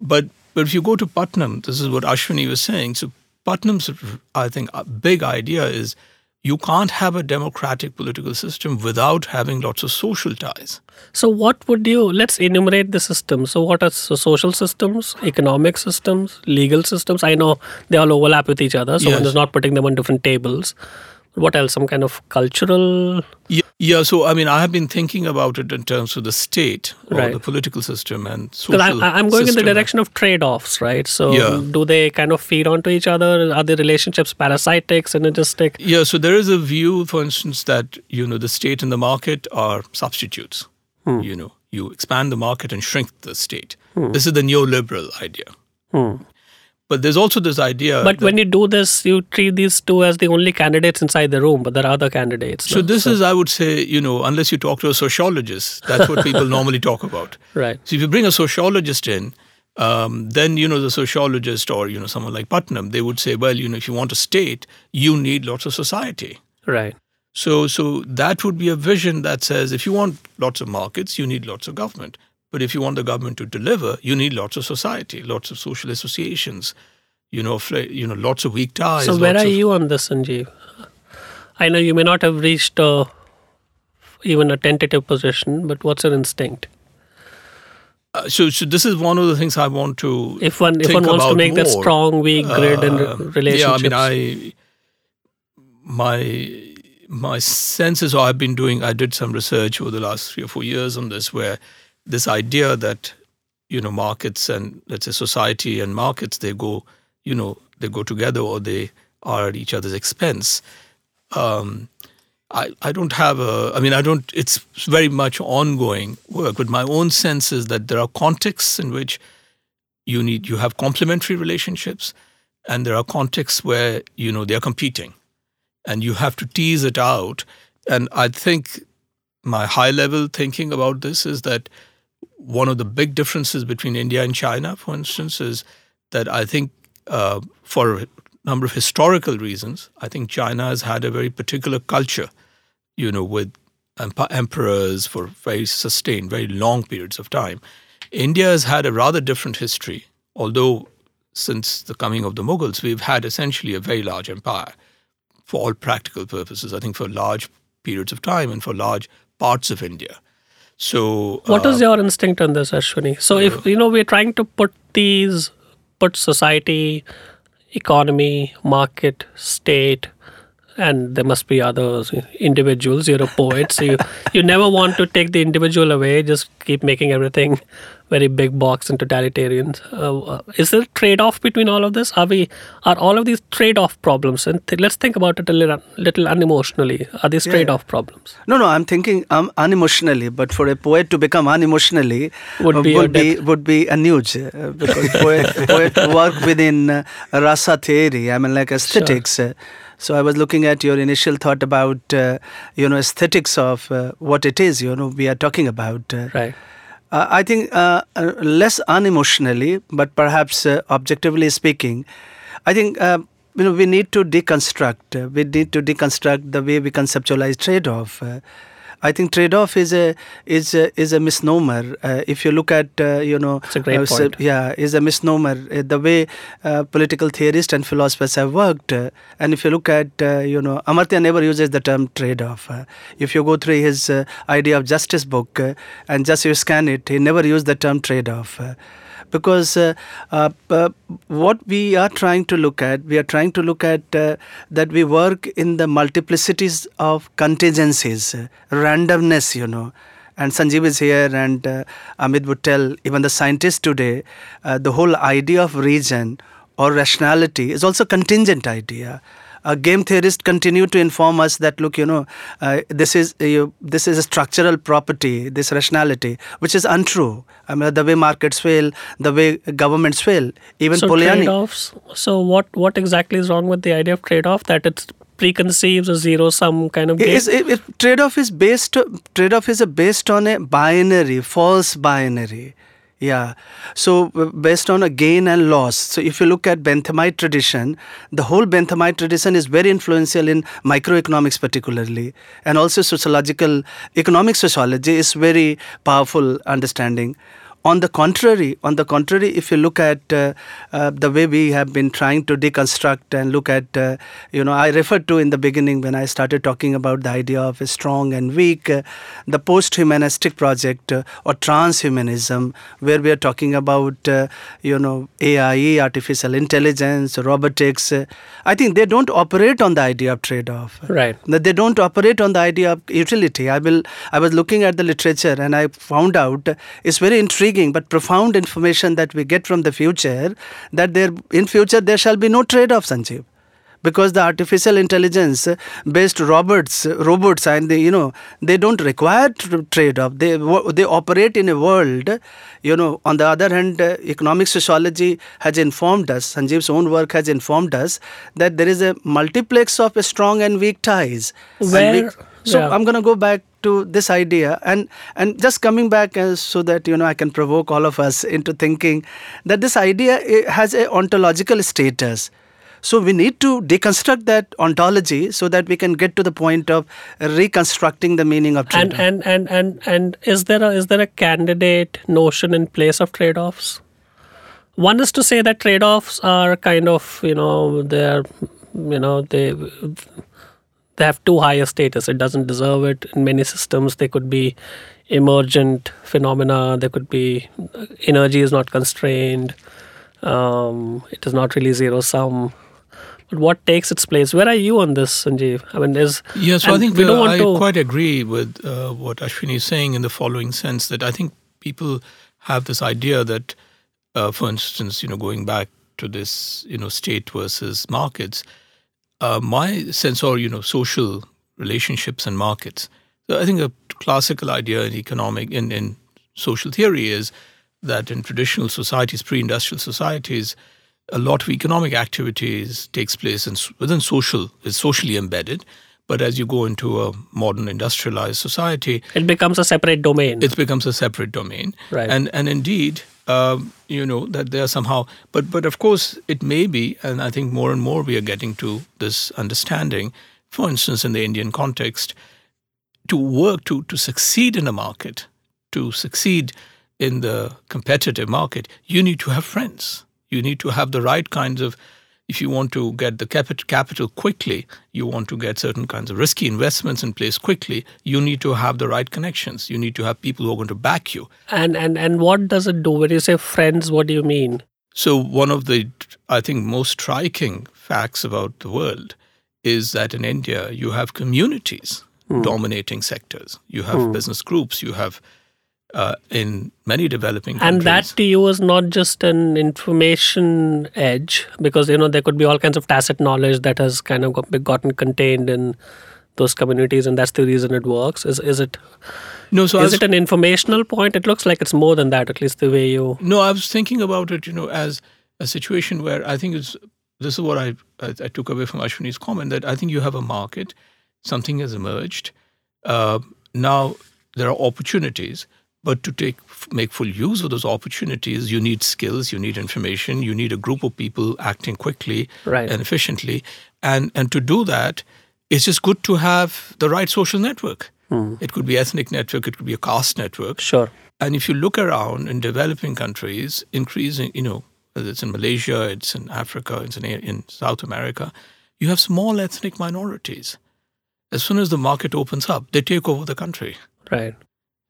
But but if you go to Putnam, this is what Ashwini was saying. So Putnam's, I think, a big idea is you can't have a democratic political system without having lots of social ties. So, what would you let's enumerate the systems? So, what are social systems, economic systems, legal systems? I know they all overlap with each other, so one Yes. is not putting them on different tables. What else? Some kind of cultural. Yeah, yeah, so I mean, I have been thinking about it in terms of the state or Right. the political system and social Because I'm going in the direction of trade-offs, right? So, Yeah. do they kind of feed onto each other? Are the relationships parasitic, synergistic? Yeah, so there is a view, for instance, that you know the state and the market are substitutes. Hmm. You know, you expand the market and shrink the state. This is the neoliberal idea. But there's also this idea. But when you do this, you treat these two as the only candidates inside the room, but there are other candidates. so no? this is, I would say, you know, unless you talk to a sociologist, that's what people (laughs) normally talk about. right. So if you bring a sociologist in, um, then you know the sociologist or you know someone like Putnam, they would say, well, you know, if you want a state, you need lots of society. Right. So, so that would be a vision that says if you want lots of markets, you need lots of government. But if you want the government to deliver, you need lots of society, lots of social associations, you know, fl- you know, lots of weak ties. So where are you on this, Sanjeev? I know you may not have reached uh, even a tentative position, but what's your instinct? Uh, so, so this is one of the things I want to. If one if one wants to make that strong, weak grid and Uh, re- relationships. Yeah, I mean, I my my sense is, I've been doing. I did some research over the last three or four years on this, where this idea that you know markets and let's say society and markets they go, you know, they go together or they are at each other's expense. Um, I, I don't have a I mean I don't it's very much ongoing work but my own sense is that there are contexts in which you need you have complementary relationships and there are contexts where you know they're competing and you have to tease it out and I think my high level thinking about this is that one of the big differences between India and China for instance is that I think uh, for a number of historical reasons I think China has had a very particular culture you know, with emperors for very sustained, very long periods of time. India has had a rather different history, although since the coming of the Mughals, we've had essentially a very large empire for all practical purposes, I think for large periods of time and for large parts of India. So, What uh, is your instinct on this, Ashwini? So, if you know, we're trying to put these, put society, economy, market, state, and there must be others, individuals. You're a poet, so you (laughs) you never want to take the individual away. Just keep making everything very big box and totalitarian. Uh, uh, is there a trade-off between all of this? Are we are all of these trade-off problems? And th- let's think about it a little, little unemotionally. Are these Yeah. trade-off problems? No, no, I'm thinking um, unemotionally, but for a poet to become unemotionally Would uh, be a would be would be a nuge uh, because poet, (laughs) poet work within uh, rasa theory. I mean, like aesthetics. Uh, so I was looking at your initial thought about uh, you know aesthetics of uh, what it is. You know, we are talking about. Uh, Right. uh, I think uh, uh, less unemotionally, but perhaps uh, objectively speaking, I think uh, you know we need to deconstruct. We need to deconstruct the way we conceptualize trade-off. I think trade-off is a is a, is a misnomer. Uh, if you look at uh, you know, It's a great uh, point. yeah, is a misnomer. Uh, the way uh, political theorists and philosophers have worked, uh, and if you look at uh, you know, Amartya never uses the term trade-off. Uh, if you go through his uh, idea of justice book uh, and just you scan it, he never used the term trade-off. Because uh, uh, uh, what we are trying to look at, we are trying to look at uh, that we work in the multiplicities of contingencies, uh, randomness, you know. And Sanjeev is here, and Amit would tell even the scientists today, the whole idea of region or rationality is also contingent idea. A game theorists continue to inform us that look, you know, uh, this is uh, this is a structural property, this rationality, which is untrue. I mean, the way markets fail, the way governments fail, even so Polanyi. trade-offs. So what what exactly is wrong with the idea of trade-off? That it's preconceives a zero-sum kind of game. Is, if, if trade-off is based trade-off is based on a binary, false binary. Yeah. So uh, based on a gain and loss. So if you look at Benthamite tradition, the whole Benthamite tradition is very influential in microeconomics particularly, and also sociological economic sociology is very powerful understanding. On the contrary, on the contrary, if you look at uh, uh, the way we have been trying to deconstruct and look at, uh, you know, I referred to in the beginning when I started talking about the idea of a strong and weak, uh, the post-humanistic project uh, or transhumanism, where we are talking about, uh, you know, AI, artificial intelligence, robotics. I think they don't operate on the idea of trade-off right. that they don't operate on the idea of utility. I will. I was looking at the literature and I found out it's very intriguing but profound information that we get from the future that there in future there shall be no trade-off, Sanjeev. Because the artificial intelligence based robots, robots, and they, you know, they don't require trade-off. they they operate in a world, you know. On the other hand, uh, economic sociology has informed us. Sanjeev's own work has informed us that there is a multiplex of strong and weak ties. And weak- so yeah. I'm going to go back to this idea, and and just coming back as so that you know I can provoke all of us into thinking that this idea eh, has a ontological status. So we need to deconstruct that ontology so that we can get to the point of reconstructing the meaning of trade. And and and and and is there a is there a candidate notion in place of trade-offs? One is to say that trade-offs are kind of you know they're you know they they have too high a status. It doesn't deserve it. In many systems, they could be emergent phenomena. There could be energy is not constrained. Um, it is not really zero sum. But what takes its place? Where are you on this, Sanjeev? I mean, is yeah. So I think we don't uh, want I to. quite agree with uh, what Ashwini is saying in the following sense that I think people have this idea that, uh, for instance, you know, going back to this, you know, state versus markets, uh, my sense or you know, social relationships and markets. So I think a classical idea in economic in, in social theory is that in traditional societies, pre-industrial societies, a lot of economic activities takes place in, within social is socially embedded. But as you go into a modern industrialized society, it becomes a separate domain. it becomes a separate domain. Right. And and indeed, um, you know that they are somehow. But but of course, it may be, and I think more and more we are getting to this understanding. For instance, in the Indian context, to work to to succeed in a market, to succeed in the competitive market, you need to have friends. You need to have the right kinds of. If you want to get the capital quickly, you want to get certain kinds of risky investments in place quickly. You need to have the right connections. You need to have people who are going to back you. and and and what does it do when you say friends? What do you mean? So one of the, I think, most striking facts about the world is that in India you have communities hmm. dominating sectors. You have hmm. business groups. You have uh, in many developing countries. And that to you is not just an information edge, because you know there could be all kinds of tacit knowledge that has kind of got, gotten contained in those communities, and that's the reason it works. Is is it no, so is was- it an informational point? It looks like it's more than that, at least the way you. No, I was thinking about it, you know, as a situation where I think it's this is what I, I I took away from Ashwini's comment that I think you have a market, something has emerged. Uh, now there are opportunities, but to take make full use of those opportunities, you need skills, you need information, you need a group of people acting quickly Right. and efficiently, and and to do that, it's just good to have the right social network. Hmm. It could be ethnic network, it could be a caste network, Sure. and if you look around in developing countries, increasing, you know, whether it's in Malaysia, it's in Africa, it's in, in South America, you have small ethnic minorities. As soon as the market opens up, they take over the country. Right.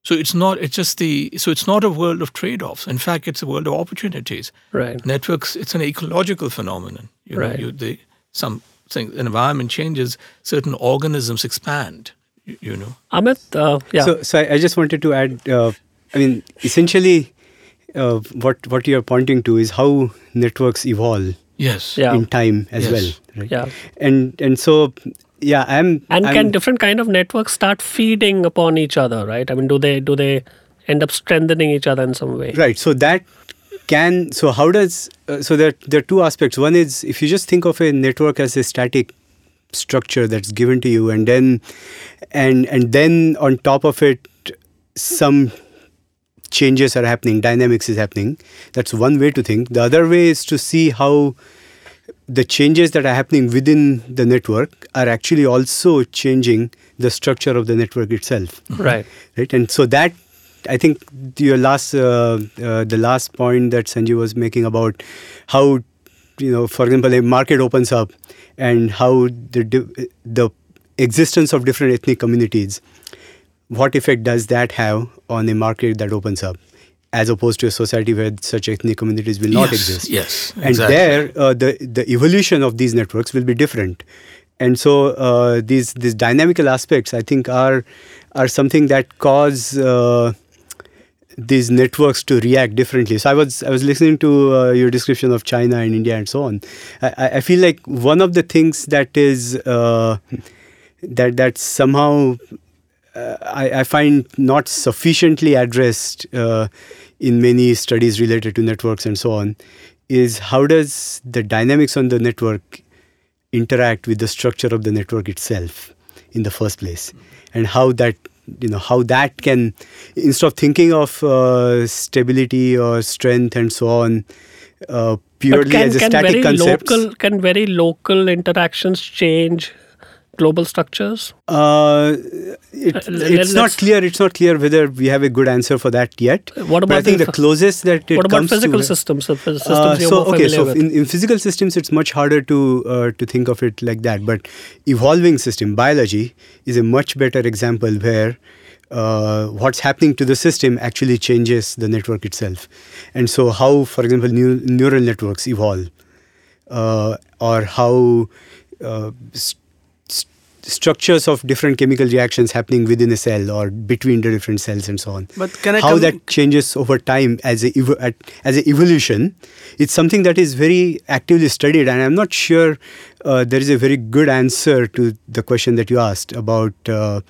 So it's not, it's just the, so it's not a world of trade offs. In fact, it's a world of opportunities. Right. Networks, it's an ecological phenomenon. You know, Right. you, the, some thing, environment changes, certain organisms expand, you, you know. Amit, uh, yeah. So, so I, I just wanted to add. Uh, I mean, essentially, uh, what what you are pointing to is how networks evolve Yes. yeah. in time as Yes. well, right? Yeah. And and so, yeah, I'm. And I'm, can different kind of networks start feeding upon each other, right? I mean, do they do they end up strengthening each other in some way? Right. So that can. So how does? Uh, so there there are two aspects. One is if you just think of a network as a static structure that's given to you, and then and and then on top of it, some changes are happening, dynamics is happening. That's one way to think. The other way is to see how the changes that are happening within the network are actually also changing the structure of the network itself. Right. right? And so that i think your last uh, uh, the last point that sanjay was making about how you know for example a market opens up and how the the existence of different ethnic communities what effect does that have on a market that opens up as opposed to a society where such ethnic communities will not Yes, exist. yes, and exactly. there uh, the the evolution of these networks will be different. And so uh, these these dynamical aspects i think are are something that cause uh, these networks to react differently. So i was i was listening to uh, your description of china and india and so on. I, I- I feel like one of the things that is uh, that that somehow uh, I, I find not sufficiently addressed uh, in many studies related to networks and so on is how does the dynamics on the network interact with the structure of the network itself in the first place and how that you know how that can instead of thinking of uh, stability or strength and so on uh, purely can, as a can static very concept. local can very local interactions change global structures? Uh, it, Uh, it's not clear. It's not clear whether we have a good answer for that yet. What But I think the- the closest that it what about comes physical to, systems? Uh, systems so okay, so in, in physical systems, it's much harder to uh, to think of it like that. But evolving system biology is a much better example where uh, what's happening to the system actually changes the network itself. And so, how, for example, neu- neural networks evolve, uh, or how uh, st- structures of different chemical reactions happening within a cell or between the different cells and so on But can I how come- that changes over time as a evo- at, as a evolution it's something that is very actively studied and i'm not sure uh, there is a very good answer to the question that you asked about uh,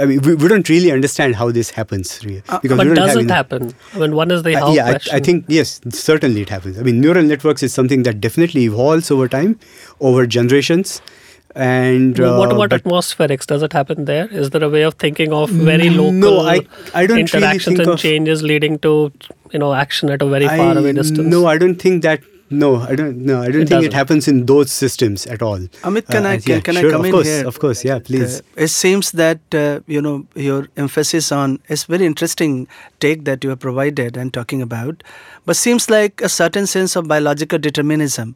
I mean, we, we don't really understand how this happens, really, Uh, but we don't does it happen? I mean, one is the uh, how yeah, I. I think yes, certainly it happens. I mean, neural networks is something that definitely evolves over time, over generations, and Well, what uh, about but- atmospherics? Does it happen there? Is there a way of thinking of very local No, I- I don't really interactions think and of- changes leading to you know action at a very far away distance? No, I don't think that. No, I don't. No, I don't It think doesn't. it happens in those systems at all. Amit, can I- yeah, can- can I sure, come of in course, here? Of course, yeah, please. Uh, it seems that uh, you know your emphasis on is very interesting take that you have provided and talking about, but seems like a certain sense of biological determinism.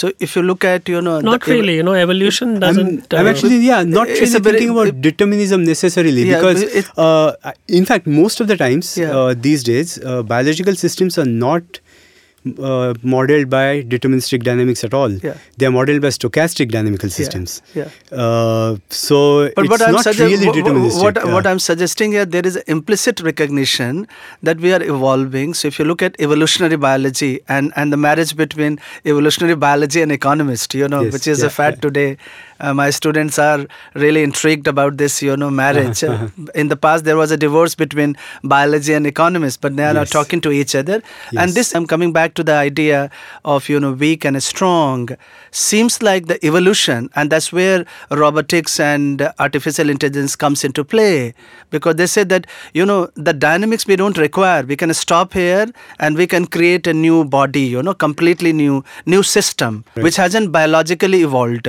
So if you look at you know not the really. You know, evolution doesn't. I'm uh, actually yeah not it's really a very- thinking about determinism necessarily Yeah, because it- uh, in fact most of the times Yeah. uh, these days uh, biological systems are not uh, modeled by deterministic dynamics at all. Yeah. They are modeled by stochastic dynamical systems. yeah. Uh, so But it's not sugge- really deterministic. What, yeah. what I'm suggesting here, there is an implicit recognition that we are evolving. So if you look at evolutionary biology and, and the marriage between evolutionary biology and economist, you know, Yes, which is yeah, a fad yeah. today. Uh, my students are really intrigued about this, you know, marriage. (laughs) Uh, In the past, there was a divorce between biology and economists, but they are now Yes. talking to each other. And this, I'm coming back to the idea of, you know, weak and strong. Seems like the evolution, and that's where robotics and artificial intelligence comes into play. Because they say that, you know, the dynamics we don't require. We can stop here and we can create a new body, you know, completely new, new system, which hasn't biologically evolved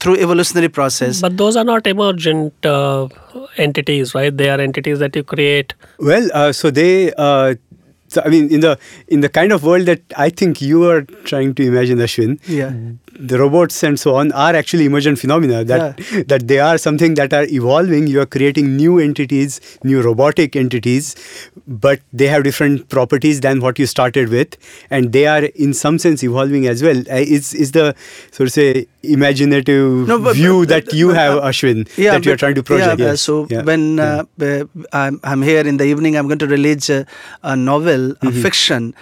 through evolutionary process. But those are not emergent uh, entities, right? They are entities that you create. Well, uh, so they. Uh, so I mean, in the in the kind of world that I think you are trying to imagine, Ashwin, yeah. The robots and so on are actually emergent phenomena that that they are something that are evolving you are creating new entities new robotic entities but they have different properties than what you started with and they are in some sense evolving as well Uh, is is the sort of say imaginative No, but- view but- that you but, have ashwin yeah, that you are trying to project Yeah, yes. so Yeah, when uh, I'm, I'm here in the evening, I'm going to release uh, a novel, a Mm-hmm. fiction.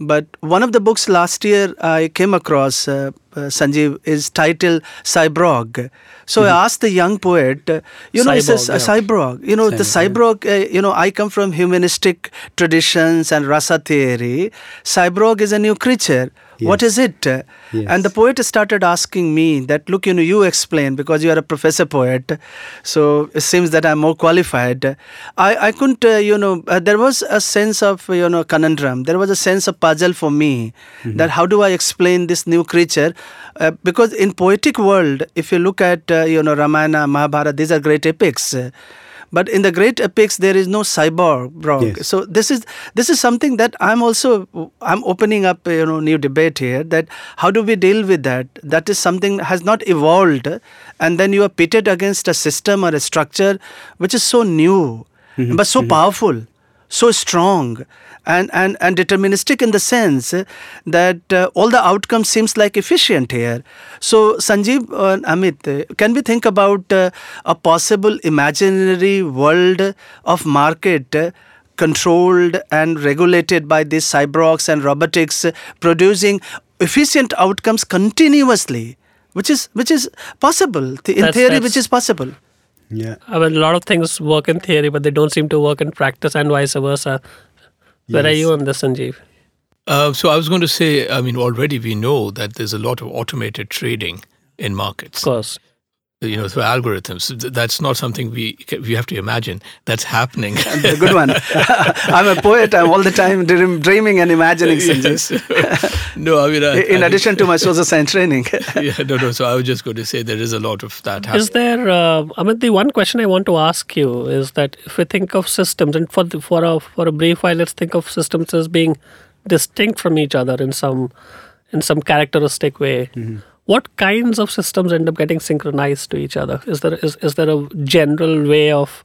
But one of the books last year I came across, uh, uh, Sanjeev, is titled Cyborg. So Mm-hmm. I asked the young poet, uh, you know, he says, Cyborg, uh, yeah. cyborg. You know, the Cyborg, cyborg, uh, you know, I come from humanistic traditions and rasa theory. Cyborg is a new creature. What Yes. is it? And the poet started asking me that, look, you know, you explain because you are a professor poet. So it seems that I'm more qualified. I, I couldn't, uh, you know, uh, there was a sense of, you know, conundrum. There was a sense of puzzle for me that how do I explain this new creature? Uh, because in poetic world, if you look at, uh, you know, Ramayana, Mahabharata, these are great epics. But in the great epics, there is no cyborg. Yes. So this is this is something that I'm also I'm opening up you know new debate here. That how do we deal with that? That is something that has not evolved, and then you are pitted against a system or a structure which is so new, mm-hmm. but so mm-hmm. powerful, so strong. And, and, and deterministic in the sense that uh, all the outcomes seems like efficient here. So Sanjeev and Amit, uh, can we think about uh, a possible imaginary world of market uh, controlled and regulated by these cyborgs and robotics uh, producing efficient outcomes continuously which is which is possible Th- in That's- theory that's- which is possible yeah I mean, a lot of things work in theory, but they don't seem to work in practice, and vice versa. Where are you on this, Sanjeev? Uh, so I was going to say, I mean, already we know that there's a lot of automated trading in markets. Of course. You know, through algorithms. That's not something we we have to imagine. That's happening. (laughs) a good one. (laughs) I'm a poet. I'm all the time dream, dreaming and imagining. Yes. (laughs) no, I mean, I, in I addition to my social science training. yeah, no, no. So I was just going to say there is a lot of that happening. Is there? Uh, I mean, the one question I want to ask you is that if we think of systems, and for the, for a for a brief while, let's think of systems as being distinct from each other in some in some characteristic way. Mm-hmm what kinds of systems end up getting synchronized to each other? Is there is, is there a general way of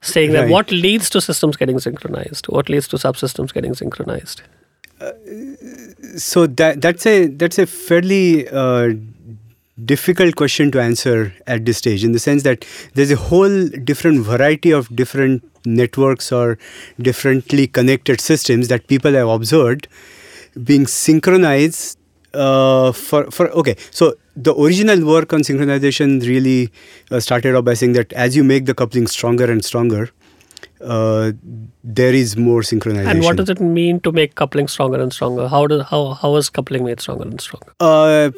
saying right. that what leads to systems getting synchronized? What leads to subsystems getting synchronized? Uh, so that that's a that's a fairly uh, difficult question to answer at this stage in the sense that there's a whole different variety of different networks or differently connected systems that people have observed being synchronized uh, for for okay so the original work on synchronization really uh, started off by saying that as you make the coupling stronger and stronger uh, there is more synchronization. And what does it mean to make coupling stronger and stronger? How does how how is coupling made stronger and stronger? Uh,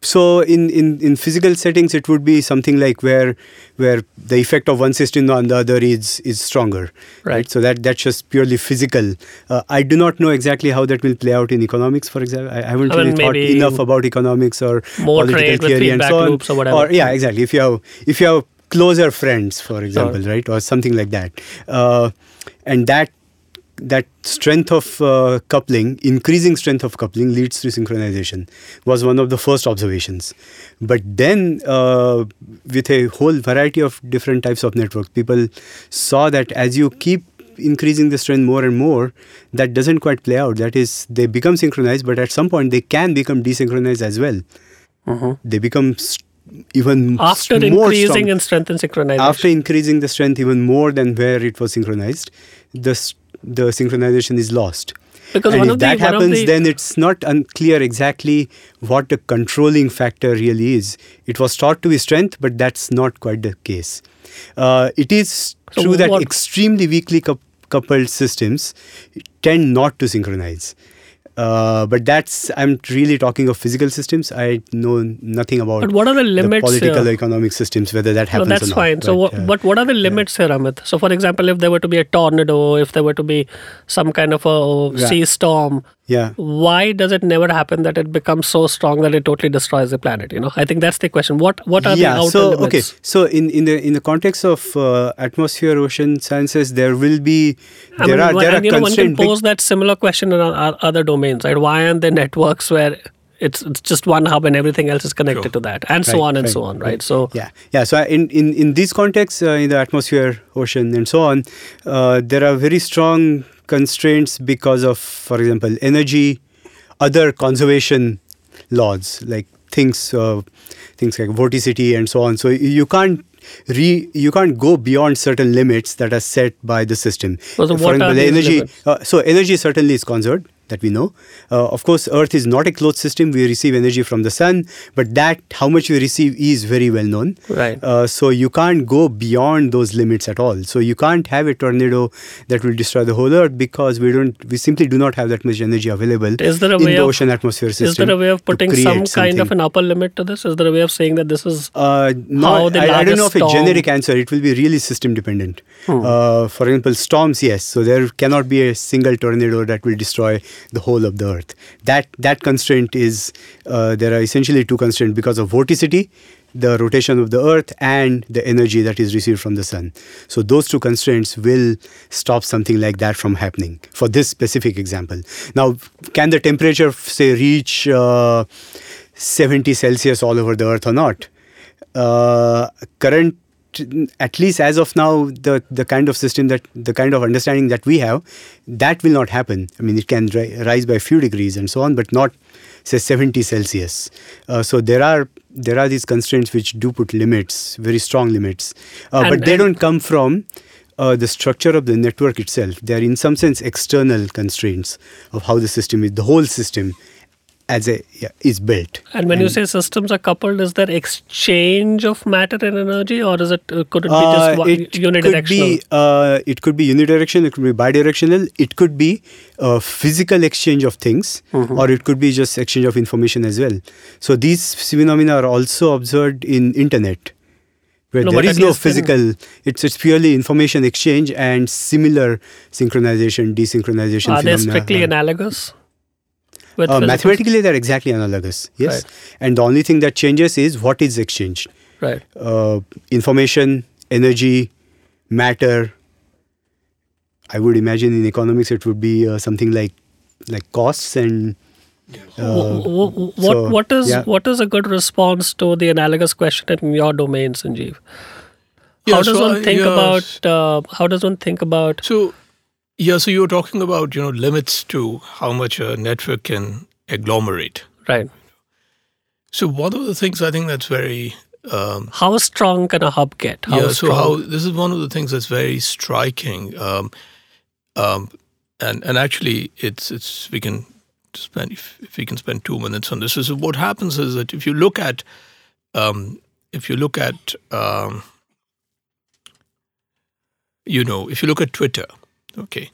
so in, in, in physical settings it would be something like where where the effect of one system on the other is is stronger right, right? so that that's just purely physical. Uh, i do not know exactly how that will play out in economics for example. I, haven't I really thought enough about economics or political theory and so on. or or, yeah exactly. If you have if you have closer friends for example sure. right? Or something like that. Uh, and that that strength of uh, coupling, increasing strength of coupling, leads to synchronization, was one of the first observations. But then, uh, with a whole variety of different types of networks, people saw that as you keep increasing the strength more and more, that doesn't quite play out. That is, they become synchronized, but at some point they can become desynchronized as well. Mm-hmm. They become st- even after increasing strong. in strength and synchronization. After increasing the strength even more than where it was synchronized, the the synchronization is lost. Because and if that the, happens, the... then it's not unclear exactly what the controlling factor really is. It was thought to be strength, but that's not quite the case. Uh, it is so true that extremely weakly coupled systems tend not to synchronize. Uh, but that's I'm really talking of physical systems. I know nothing about. But what are the limits? The political here? economic systems, whether that happens. No, that's fine. So, but, uh, but what are the limits yeah. here, Amit? So, for example, if there were to be a tornado, if there were to be some kind of a yeah. sea storm, yeah. Why does it never happen that it becomes so strong that it totally destroys the planet you know? I think that's the question. What what are yeah, the outer so limits? okay. So in in the in the context of uh, atmosphere ocean sciences there will be there I mean, are there are you know, one can pose that similar question in other domains right? Why aren't there networks where it's it's just one hub and everything else is connected sure. to that? And right, so on and right, so on right, right, so yeah yeah. So in in in these contexts uh, in the atmosphere ocean and so on uh, there are very strong constraints because of, for example, energy, other conservation laws like things uh, things like vorticity and so on. So you can't re you can't go beyond certain limits that are set by the system. So for example, energy. Uh, so energy certainly is conserved that we know. Uh, of course, Earth is not a closed system. We receive energy from the sun, but that how much we receive is very well known. Right. Uh, so you can't go beyond those limits at all. So you can't have a tornado that will destroy the whole Earth because we don't. We simply do not have that much energy available is there a in way the of, ocean atmosphere system. Is there a way of putting some kind of an upper limit to this? Is there a way of saying that this is uh, no, I, I, don't know of a generic answer. It will be really system dependent. Hmm. Uh, for example, storms, yes. So there cannot be a single tornado that will destroy the whole of the Earth. That that constraint is uh, there are essentially two constraints because of vorticity, the rotation of the Earth, and the energy that is received from the sun. So those two constraints will stop something like that from happening. For this specific example, now can the temperature say reach uh, 70 Celsius all over the Earth or not? Uh, current at least as of now, the the kind of system that the kind of understanding that we have, that will not happen. I mean, it can ri- rise by a few degrees and so on, but not say 70 Celsius. Uh, so there are there are these constraints which do put limits, very strong limits, uh, and, but they don't come from. Uh, the structure of the network itself. They are, in some sense, external constraints of how the system is, the whole system as a yeah, is built. And when you say systems are coupled, is there exchange of matter and energy, or is it uh, could it be just Uh, one, it unidirectional? could be uh, it could be unidirectional, it could be bidirectional, it could be a physical exchange of things, Mm-hmm. or it could be just exchange of information as well. So these phenomena are also observed in internet, where No, there is no physical. It's it's purely information exchange and similar synchronization, desynchronization. Are they strictly analogous? With Uh, mathematically, they're exactly analogous. Yes, Right. and the only thing that changes is what is exchanged Right. uh, information, energy, matter. I would imagine in economics it would be uh, something like like costs and uh, Wh- wh- what so, what is yeah. what is a good response to the analogous question in your domain, Sanjeev? Yeah, how does so one I- think yeah, about uh, how does one think about So, yeah, so you were talking about you know limits to how much a network can agglomerate. right? So one of the things I think that's very um, How strong can a hub get? How yeah. strong? So how this is one of the things that's very striking, um, um, and and actually it's it's we can spend if, if we can spend two minutes on this. So what happens is that if you look at um, if you look at um, you know if you look at Twitter, okay.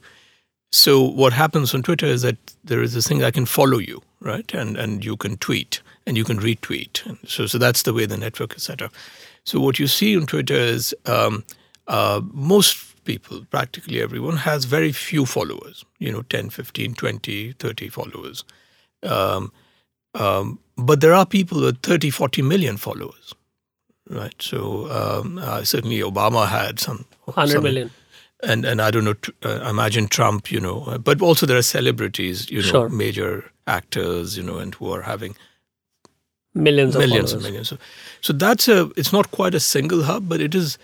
So what happens on Twitter is that there is this thing I can follow you, right? And and you can tweet and you can retweet. And so so that's the way the network is set up. So what you see on Twitter is um, uh, most people, practically everyone, has very few followers. You know, 10, 15, 20, 30 followers. Um, um, but there are people with 30, 40 million followers, right? So um, uh, certainly Obama had some. Hundred some- million. And and I don't know. Uh, imagine Trump, you know, uh, but also there are celebrities, you know, Sure. major actors, you know, and who are having Millions of millions and millions. So, so that's a. It's not quite a single hub, but it is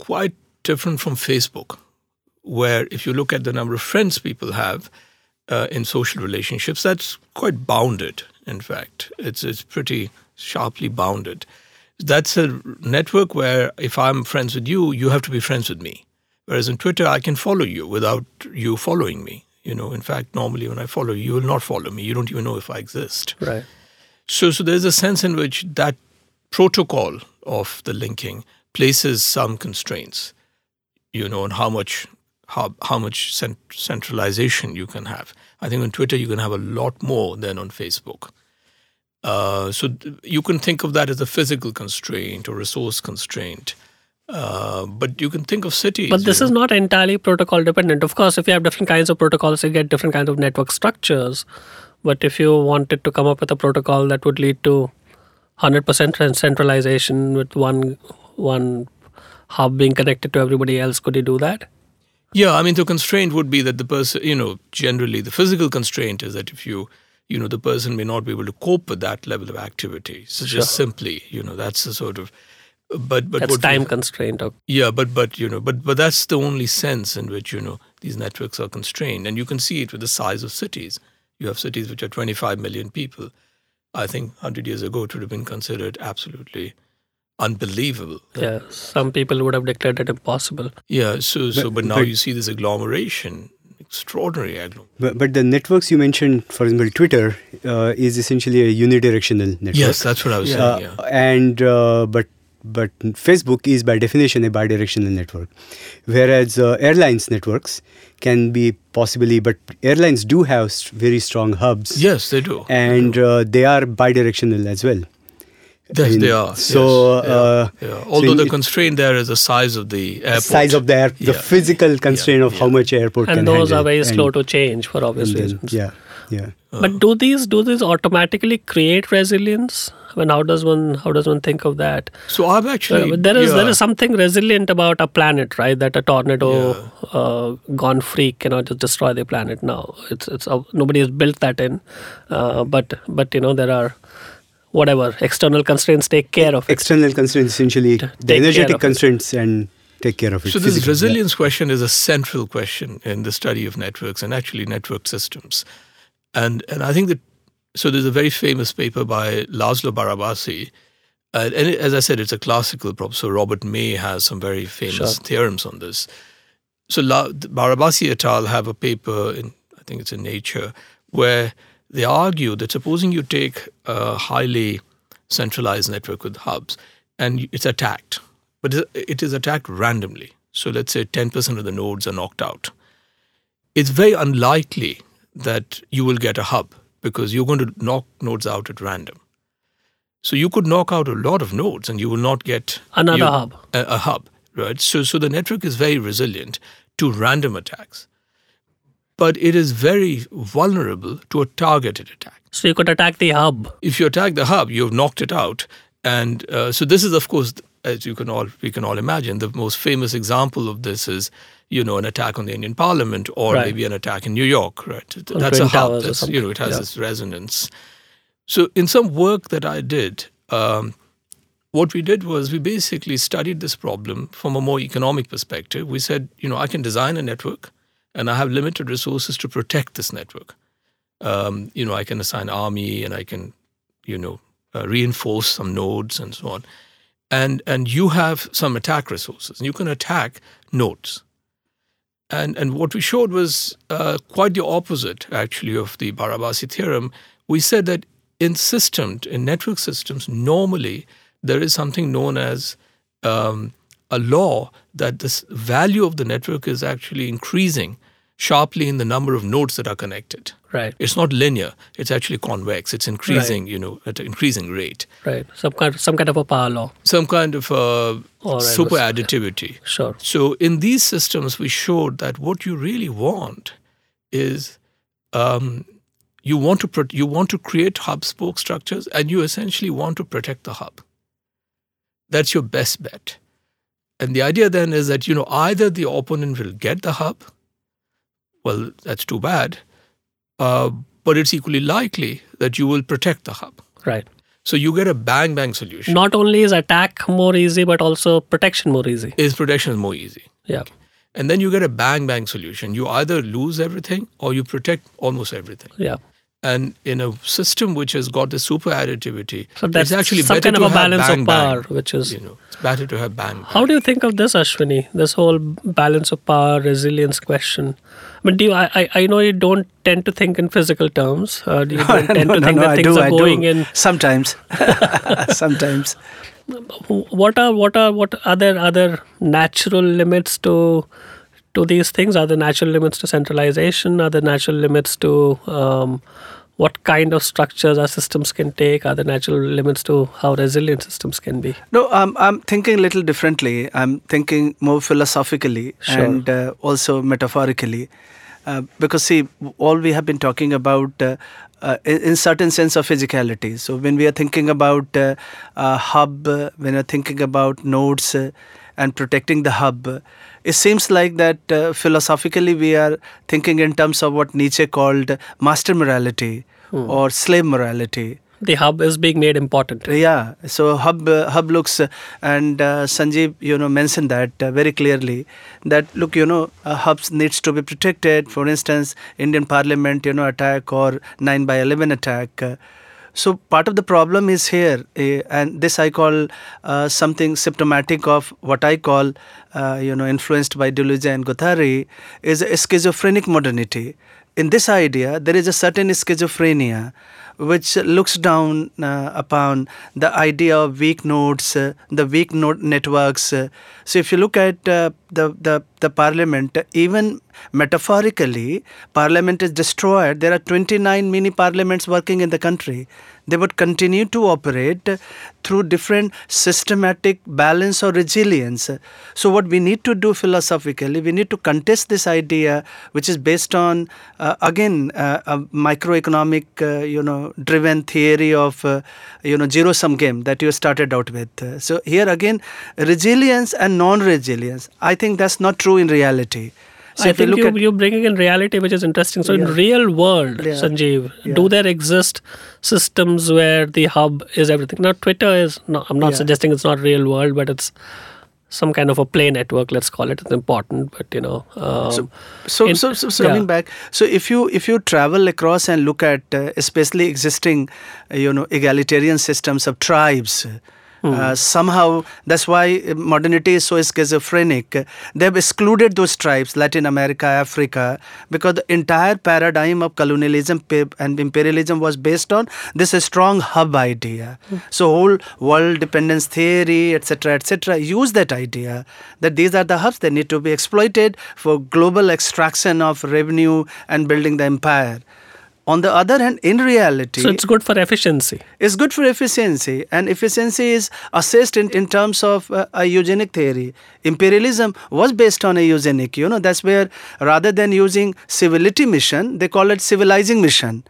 quite different from Facebook, where if you look at the number of friends people have uh, in social relationships, that's quite bounded. In fact, it's it's pretty sharply bounded. That's a network where if I'm friends with you, you have to be friends with me. Whereas in Twitter, I can follow you without you following me. You know, in fact, normally when I follow you, you will not follow me. You don't even know if I exist. Right. So, so there's a sense in which that protocol of the linking places some constraints, you know, on how much how how much cent- centralization you can have. I think on Twitter you can have a lot more than on Facebook. Uh, so th- you can think of that as a physical constraint or resource constraint. Uh, but you can think of cities. But this is know. not entirely protocol dependent. Of course, if you have different kinds of protocols, you get different kinds of network structures. But if you wanted to come up with a protocol that would lead to 100% centralization with one one hub being connected to everybody else, could you do that? Yeah, I mean, the constraint would be that the person, you know, generally the physical constraint is that if you, you know, the person may not be able to cope with that level of activity. So just simply, you know, that's the sort of, but but That's what we- time constraint. Okay. yeah, but but you know, but but that's the only sense in which you know these networks are constrained, and you can see it with the size of cities. You have cities which are 25 million people. I think 100 years ago it would have been considered absolutely unbelievable. Yeah, some people would have declared it impossible. Yeah, so so But- but now but- you see this agglomeration, extraordinary agglomeration. but, but the networks you mentioned, for example, Twitter uh, is essentially a unidirectional network. Yes, that's what I was saying. Uh, Yeah. and uh, but but Facebook is by definition a bidirectional network, whereas uh, airlines networks can be possibly, but airlines do have st- very strong hubs, Yes, they do. and uh, they are bidirectional as well. Yes, in- they are. so, yes, uh, yeah. so although in the it- constraint there is the size of the airport. Size of the air, the Yeah. physical constraint of how much airport And can those are handle. very And- slow to change for obvious then- reasons. yeah, yeah. But do these do these automatically create resilience? I mean, how does one how does one think of that? So I've actually Uh, there is yeah. there is something resilient about a planet, right? That a tornado uh, gone freak cannot just destroy the planet. Now it's it's uh, nobody has built that in, uh, but but you know there are whatever external constraints take care of it. External constraints essentially the energetic of it. constraints and take care of it. So this physically, yeah. resilience question is a central question in the study of networks and actually network systems. And and I think that so there's a very famous paper by Laszlo Barabasi. Uh, and it, as I said, it's a classical problem. So Robert May has some very famous Sure. theorems on this. So La, Barabasi et al. have a paper in, I think it's in Nature, where they argue that supposing you take a highly centralized network with hubs and it's attacked, but it is attacked randomly. So let's say 10% of the nodes are knocked out. It's very unlikely that you will get a hub because you're going to knock nodes out at random. So you could knock out a lot of nodes and you will not get another you, hub. A, a, hub, right? So so the network is very resilient to random attacks. But it is very vulnerable to a targeted attack. So you could attack the hub. If you attack the hub, you've knocked it out. And uh, so this is, of course, as you can all we can all imagine, the most famous example of this is you know an attack on the Indian Parliament or right. maybe an attack in New York. Right, that's a hub. That's, you know, it has yeah. this resonance. So, in some work that I did, um, what we did was we basically studied this problem from a more economic perspective. We said, you know, I can design a network and I have limited resources to protect this network. Um, you know, I can assign army and I can, you know, uh, reinforce some nodes and so on. And, and you have some attack resources and you can attack nodes. And, and what we showed was uh, quite the opposite, actually, of the Barabasi theorem. We said that in systems, in network systems, normally there is something known as um, a law that this value of the network is actually increasing sharply in the number of nodes that are connected. Right. It's not linear. It's actually convex. It's increasing, right. you know, at an increasing rate. Right. Some kind, some kind of a power law. Some kind of a right. super additivity. Sure. So in these systems, we showed that what you really want is um, you want to pro- you want to create hub spoke structures and you essentially want to protect the hub that's your best bet and the idea then is that you know either the opponent will get the hub well that's too bad. Uh, but it's equally likely that you will protect the hub. Right. So you get a bang bang solution. Not only is attack more easy but also protection more easy. Is protection more easy. Yeah. And then you get a bang bang solution. You either lose everything or you protect almost everything. Yeah. And in a system which has got the super additivity, so that's it's actually some better kind to of a balance bang, of power, bang, which is you know it's better to have bang. bang. How do you think of this, Ashwini? This whole balance of power, resilience question. Mean, do you, I, I know you don't tend to think in physical terms. Uh, you (laughs) don't tend no, to no, think no, that I things do, are I going do. in. Sometimes, (laughs) (laughs) sometimes. What are what are what other other natural limits to to these things? Are there natural limits to centralization? Are there natural limits to um, what kind of structures our systems can take? Are there natural limits to how resilient systems can be? No, um, I'm thinking a little differently. I'm thinking more philosophically Sure. and uh, also metaphorically. Uh, because see, all we have been talking about uh, uh, in, in certain sense of physicality. So when we are thinking about uh, hub, uh, when we're thinking about nodes uh, and protecting the hub, it seems like that uh, philosophically we are thinking in terms of what Nietzsche called master morality or slave morality. The hub is being made important. Yeah, so hub uh, hub looks uh, and uh, Sanjeev, you know, mentioned that uh, very clearly. That look, you know, uh, hubs needs to be protected. For instance, Indian Parliament, you know, attack or nine by eleven attack. So part of the problem is here, uh, and this I call uh, something symptomatic of what I call, uh, you know, influenced by Deleuze and Guattari, is a schizophrenic modernity. In this idea, there is a certain schizophrenia which looks down uh, upon the idea of weak nodes, uh, the weak node networks. So if you look at uh, the, the, the parliament, even metaphorically, parliament is destroyed. There are 29 mini parliaments working in the country. They would continue to operate through different systematic balance or resilience. So what we need to do philosophically, we need to contest this idea, which is based on, uh, again, uh, a microeconomic, uh, you know, driven theory of, uh, you know, zero sum game that you started out with. So here again, resilience and non-resilience. I think that's not true in reality. So I if you think look you, at you're bringing in reality, which is interesting. So, Yeah. in real world, Yeah. Sanjeev, Yeah. do there exist systems where the hub is everything? Now, Twitter is. No, I'm not suggesting it's not real world, but it's some kind of a play network. Let's call it. It's important, but you know. Um, so so, in- so, so, so coming back so if you if you travel across and look at uh, especially existing uh, you know egalitarian systems of tribes Uh, Uh, hmm. somehow, that's why uh, modernity is so schizophrenic. They've excluded those tribes, Latin America, Africa, because the entire paradigm of colonialism and imperialism was based on this strong hub idea. Hmm. So, whole world dependence theory, etc., etc., use that idea that these are the hubs that need to be exploited for global extraction of revenue and building the empire. On the other hand, in reality, So it's good for efficiency. it's good for efficiency, and efficiency is assessed in, in terms of uh, a eugenic theory. Imperialism was based on a eugenic, you know, that's where rather than using civility mission, they call it civilizing mission.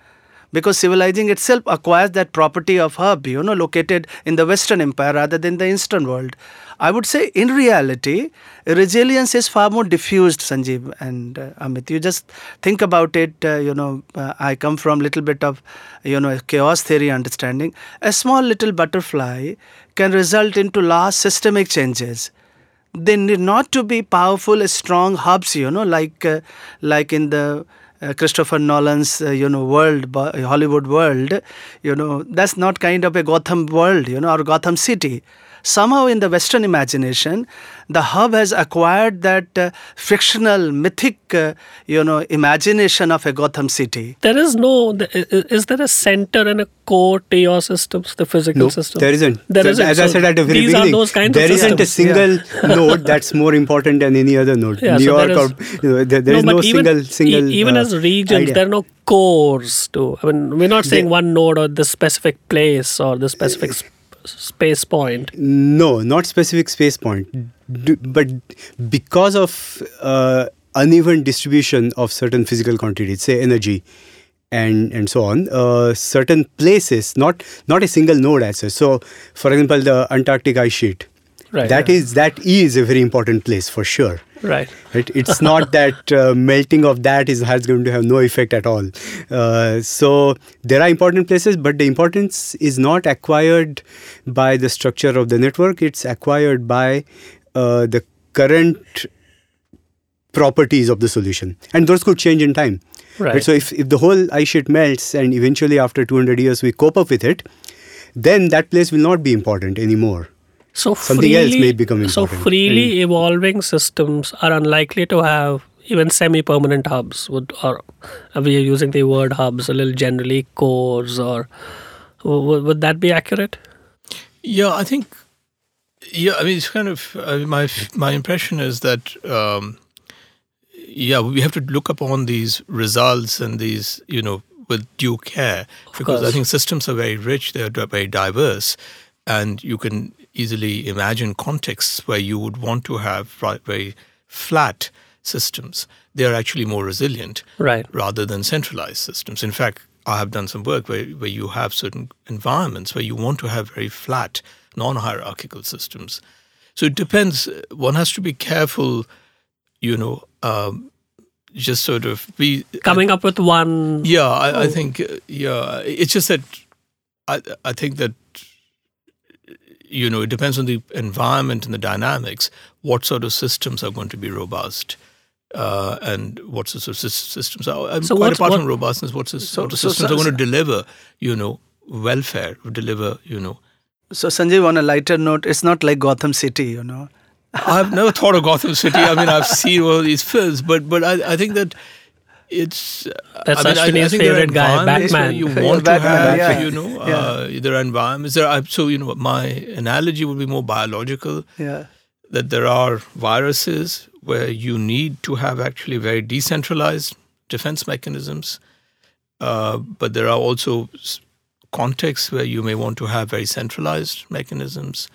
Because civilizing itself acquires that property of hub, you know, located in the Western Empire rather than the Eastern world. I would say, in reality, resilience is far more diffused, Sanjeev and uh, Amit. You just think about it. Uh, you know, uh, I come from a little bit of, you know, chaos theory understanding. A small little butterfly can result into large systemic changes. They need not to be powerful, strong hubs. You know, like uh, like in the uh, Christopher Nolan's uh, you know world, Hollywood world. You know, that's not kind of a Gotham world. You know, or Gotham City somehow in the western imagination the hub has acquired that uh, fictional mythic uh, you know imagination of a gotham city There is no. th- i- i- Is there a center and a core to your systems, the physical No, system? there isn't. There So, isn't. As I said at the very these beginning, are those kinds there of isn't a systems. single (laughs) node that's more important than any other node. Yeah, New so York there or you know, there, there is but no even, single single. e- even uh, as regions, idea. there are no cores to. I mean, we're not saying There- one node or this specific place or this specific sp- space point. No, not specific space point, D- but because of uh, uneven distribution of certain physical quantities, say energy, and and so on, uh, certain places, not not a single node as such. So, for example, the Antarctic ice sheet. Right. That is that is a very important place for sure. Right. Right? It's not (laughs) that uh, melting of that is has going to have no effect at all. Uh, so there are important places, but the importance is not acquired by the structure of the network. It's acquired by uh, the current properties of the solution, and those could change in time. Right. So if if the whole ice sheet melts and eventually after 200 years we cope up with it, then that place will not be important anymore. So Something else freely, may become So important. freely mm-hmm. evolving systems are unlikely to have even semi-permanent hubs. Would or uh, we are using the word hubs a little generally, cores or would, would that be accurate? Yeah, I think. Yeah, I mean, it's kind of I mean, my my impression is that. Um, yeah, we have to look upon these results and these, you know, with due care because I think systems are very rich. They are very diverse, and you can easily imagine contexts where you would want to have very flat systems. They are actually more resilient Right. rather than centralized systems. In fact, I have done some work where, where you have certain environments where you want to have very flat, non hierarchical systems. So it depends. One has to be careful, you know, um, just sort of be. Coming up with one. Yeah, I, I think, uh, yeah, it's just that I, I think that, you know, it depends on the environment and the dynamics, what sort of systems are going to be robust. Uh, and what sorts of systems are So quite apart what- from robustness, what sys- So- sort of so- systems so- are going to deliver, you know, welfare, deliver, you know. so Sanjay, on a lighter note it's not like gotham city you know I've never thought of Gotham City. I mean, I've seen all these films, but but I, I think that it's. That's I mean, I, I think favorite guy, Batman. You Yeah, want Batman, to have, yeah. you know, Yeah. uh, there are environments. There are so you know my analogy would be more biological. yeah That there are viruses where you need to have actually very decentralized defense mechanisms, uh, but there are also contexts where you may want to have very centralized mechanisms.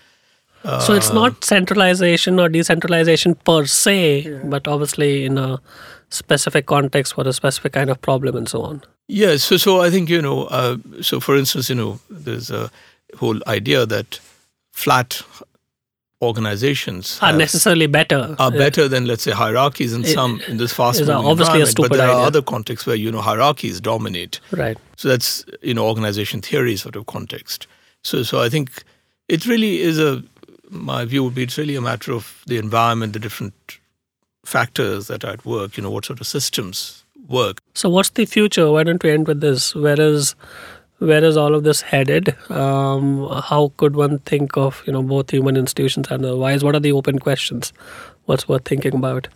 So it's not centralization or decentralization per se, but obviously in a specific context for a specific kind of problem and so on. Yes, so so I think you know. Uh, so for instance, you know, there's a whole idea that flat organizations Are have- necessarily better. are better than let's say hierarchies in It- some in this fast moving obviously a environment. But there are other contexts where you know hierarchies dominate. Right. So that's you know organization theory sort of context. So so I think it really is a my view would be it's really a matter of the environment, the different factors that are at work. You know what sort of systems work. So what's the future? Why don't we end with this? Where is where is all of this headed? Um, how could one think of you know both human institutions and otherwise? What are the open questions? What's worth thinking about?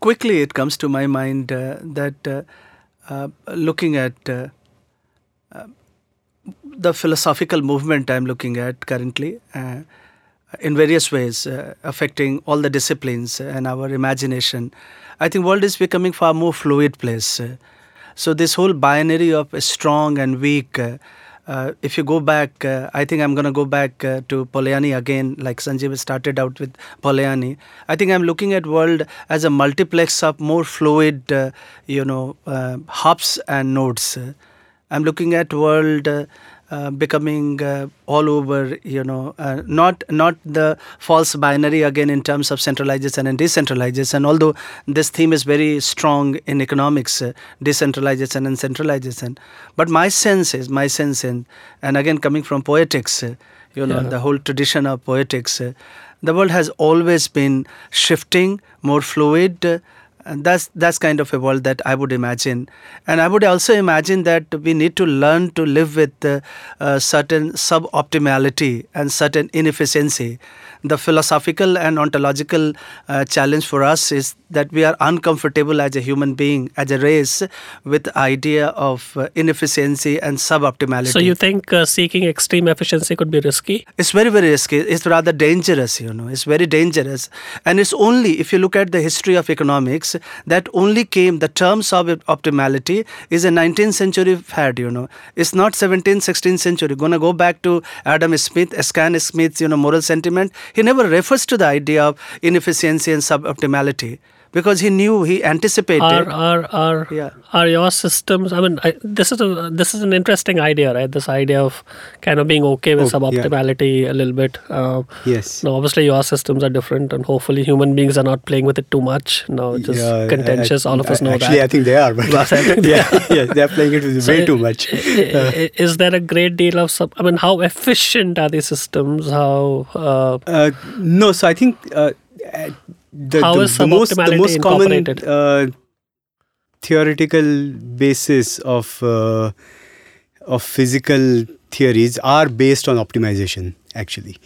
Quickly, it comes to my mind uh, that uh, uh, looking at uh, uh, the philosophical movement I'm looking at currently, uh, in various ways affecting all the disciplines and our imagination, I think world is becoming far more fluid place. So this whole binary of strong and weak. Uh, uh, if you go back, uh, I think I'm going to go back uh, to Polanyi again, like Sanjeev started out with Polanyi. I think I'm looking at world as a multiplex of more fluid, uh, you know, uh, hubs and nodes. I'm looking at world uh, becoming uh, all over you know uh, not not the false binary again in terms of centralization and decentralization although this theme is very strong in economics uh, decentralization and centralization but my sense is my sense in and again coming from poetics uh, you know yeah. the whole tradition of poetics the world has always been shifting more fluid and that's that's kind of a world that I would imagine, and I would also imagine that we need to learn to live with uh, uh, certain suboptimality and certain inefficiency the philosophical and ontological uh, challenge for us is that we are uncomfortable as a human being, as a race, with the idea of uh, inefficiency and suboptimality. So you think uh, seeking extreme efficiency could be risky? It's very, very risky. It's rather dangerous, you know. It's very dangerous. And it's only, if you look at the history of economics, that only came, the terms of optimality is a 19th century fad, you know. It's not 17th, 16th century. Gonna go back to Adam Smith, Stan Smith's, you know, moral sentiment he never refers to the idea of inefficiency and suboptimality because he knew he anticipated. Are are are, yeah. are your systems i mean I, this is a this is an interesting idea right? This idea of kind of being okay with oh, suboptimality yeah. a little bit uh, yes. Now obviously your systems are different and hopefully human beings are not playing with it too much. Now it's just yeah, contentious. I, all of us know actually, that. I think they are but (laughs) (laughs) yeah, yeah. they're playing it with so way too much. (laughs) uh, is there a great deal of sub i mean how efficient are these systems? How uh, uh no so i think uh, the, How the, is the most, the most common uh, theoretical basis of uh, of physical theories are based on optimization actually.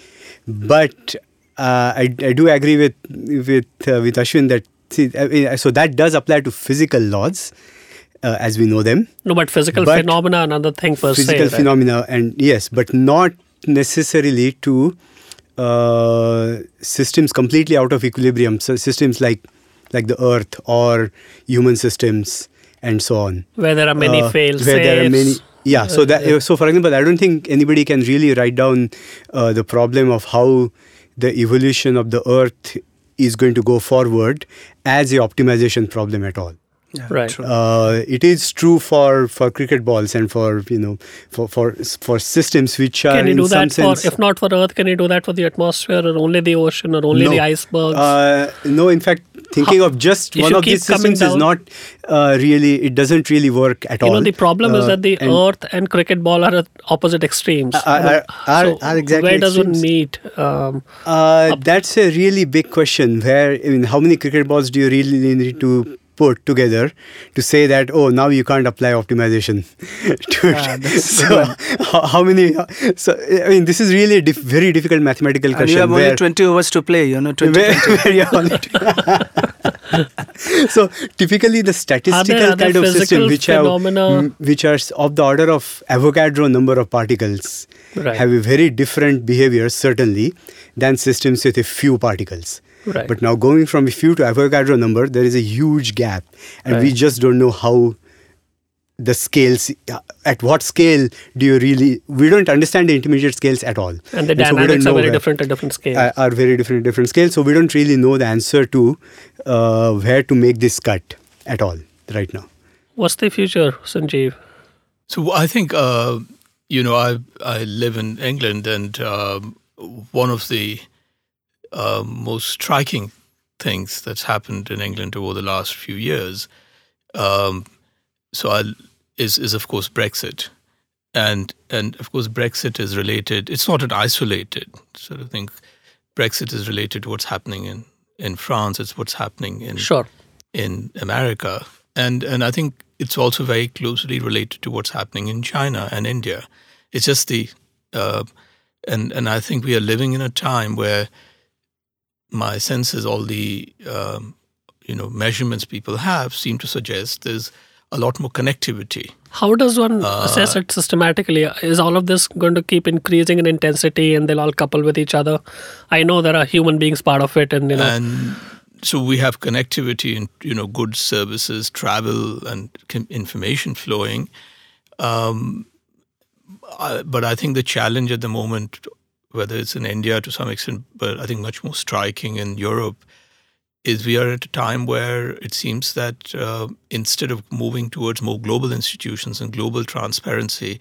But uh, I, I do agree with with uh, with Ashwin that see, so that does apply to physical laws uh, as we know them. No but physical but phenomena another thing per physical se, phenomena right? and yes but not necessarily to uh, systems completely out of equilibrium, so systems like like the Earth or human systems and so on. Where there are many uh, fail Where there are many. Yeah, so that so for example, I don't think anybody can really write down uh, the problem of how the evolution of the Earth is going to go forward as a optimization problem at all. Yeah, right. Uh, it is true for, for cricket balls and for you know for for for systems which are. Can you do that for if not for Earth? Can you do that for the atmosphere or only the ocean or only no. the icebergs? Uh, no, in fact, thinking How, of just one of these systems down, is not uh, really. It doesn't really work at you all. You know, the problem is uh, that the and Earth and cricket ball are at opposite extremes. Are, are, are, so are exactly where does extremes. it meet? Um, uh, that's a really big question. Where I mean, how many cricket balls do you really need to put together to say that oh now you can't apply optimization (laughs) to it. Ah, so (laughs) how, how, many so i mean this is really a dif- very difficult mathematical and question you have only 20 overs to play you know 20, where, where (laughs) so typically the statistical kind of system which have mm, which are of the order of avogadro number of particles right. have a very different behavior certainly than systems with a few particles Right. But now going from a few to Avogadro number, there is a huge gap, and right. we just don't know how the scales uh, at what scale do you really we don't understand the intermediate scales at all. And the and dynamics so are very where, different at different scales. are, are very different at different scales. So we don't really know the answer to uh, where to make this cut at all right now. What's the future sanjeev? So i think uh, you know i i live in england and um, one of the uh, most striking things that's happened in England over the last few years. Um, so I'll, is is of course Brexit, and and of course Brexit is related. It's not an isolated sort of thing. Brexit is related to what's happening in in France. It's what's happening in sure. in America, and and I think it's also very closely related to what's happening in China and India. It's just the, uh, and and I think we are living in a time where my sense is all the um, you know measurements people have seem to suggest there's a lot more connectivity. How does one Uh, assess it systematically? Is all of this going to keep increasing in intensity and they'll all couple with each other? I know there are human beings part of it, and you know, and so we have connectivity and you know goods services travel and information flowing um, I, but i think the challenge at the moment whether it's in india to some extent but i think much more striking in europe is we are at a time where it seems that uh, instead of moving towards more global institutions and global transparency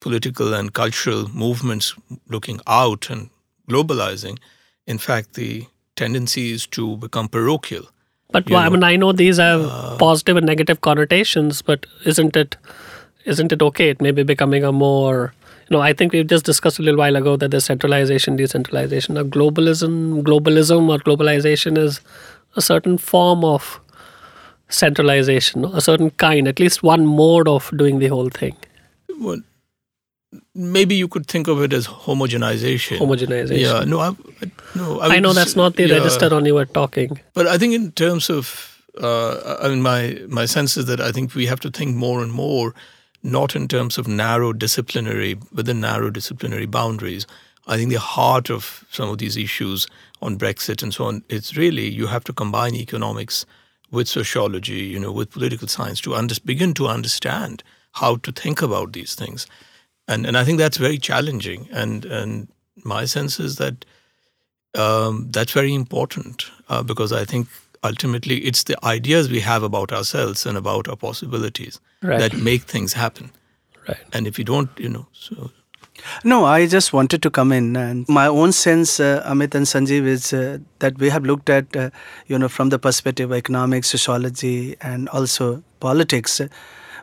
political and cultural movements looking out and globalizing in fact the tendency is to become parochial. but why- I uh, mean, I know these have positive and negative connotations, but isn't it isn't it okay? It may be becoming a more you know, I think we've just discussed a little while ago that the centralization, decentralization, or globalism, globalism or globalization is a certain form of centralization, a certain kind, at least one mode of doing the whole thing. Well, maybe you could think of it as homogenization. Homogenization. Yeah, no, I, I- no. I, I know that's not the yeah. register on you were talking. But I think in terms of, uh, I mean, my my sense is that I think we have to think more and more, not in terms of narrow disciplinary within narrow disciplinary boundaries. I think the heart of some of these issues on Brexit and so on, it's really you have to combine economics with sociology, you know, with political science to under, begin to understand how to think about these things, and and I think that's very challenging. And and my sense is that um, that's very important uh, because I think ultimately it's the ideas we have about ourselves and about our possibilities Right. that make things happen. Right. And if you don't, you know, so No, I just wanted to come in, and my own sense, uh, Amit and Sanjeev, is uh, that we have looked at, uh, you know, from the perspective of economics, sociology, and also politics.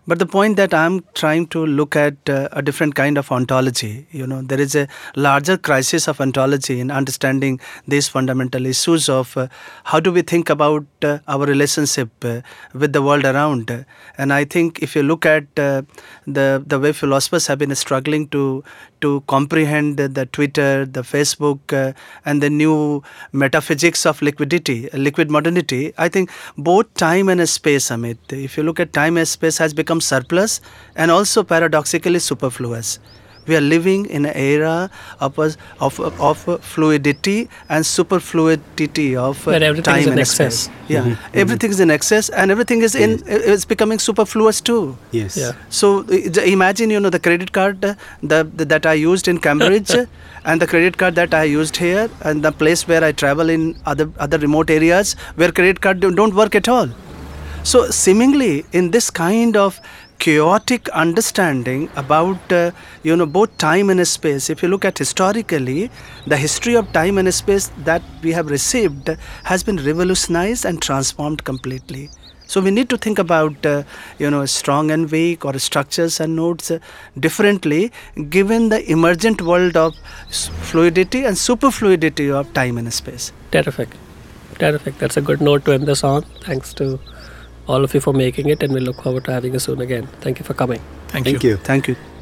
But the point that I'm trying to look at uh, a different kind of ontology. You know, there is a larger crisis of ontology in understanding these fundamental issues of uh, how do we think about uh, our relationship uh, with the world around. And I think if you look at uh, the the way philosophers have been struggling to to comprehend the Twitter, the Facebook, uh, and the new metaphysics of liquidity, liquid modernity, I think both time and space, Amit, if you look at time and space, has become surplus and also paradoxically superfluous. We are living in an era of, of, of fluidity and superfluidity of uh, everything time is in and excess. space. Yeah, everything is in excess and everything is in. It's becoming superfluous too. Yes. Yeah. So uh, imagine, you know, the credit card uh, the, the that I used in Cambridge, uh, (laughs) and the credit card that I used here, and the place where I travel in other other remote areas where credit card don't don't work at all. So seemingly, in this kind of chaotic understanding about uh, you know both time and space, if you look at historically, the history of time and space that we have received has been revolutionized and transformed completely. So we need to think about uh, you know strong and weak or structures and nodes uh, differently, given the emergent world of fluidity and superfluidity of time and space. Terrific. Terrific. That's a good note to end this on. Thanks to all of you for making it, and we look forward to having you soon again. Thank you for coming. thank, Thank you. you. Thank you.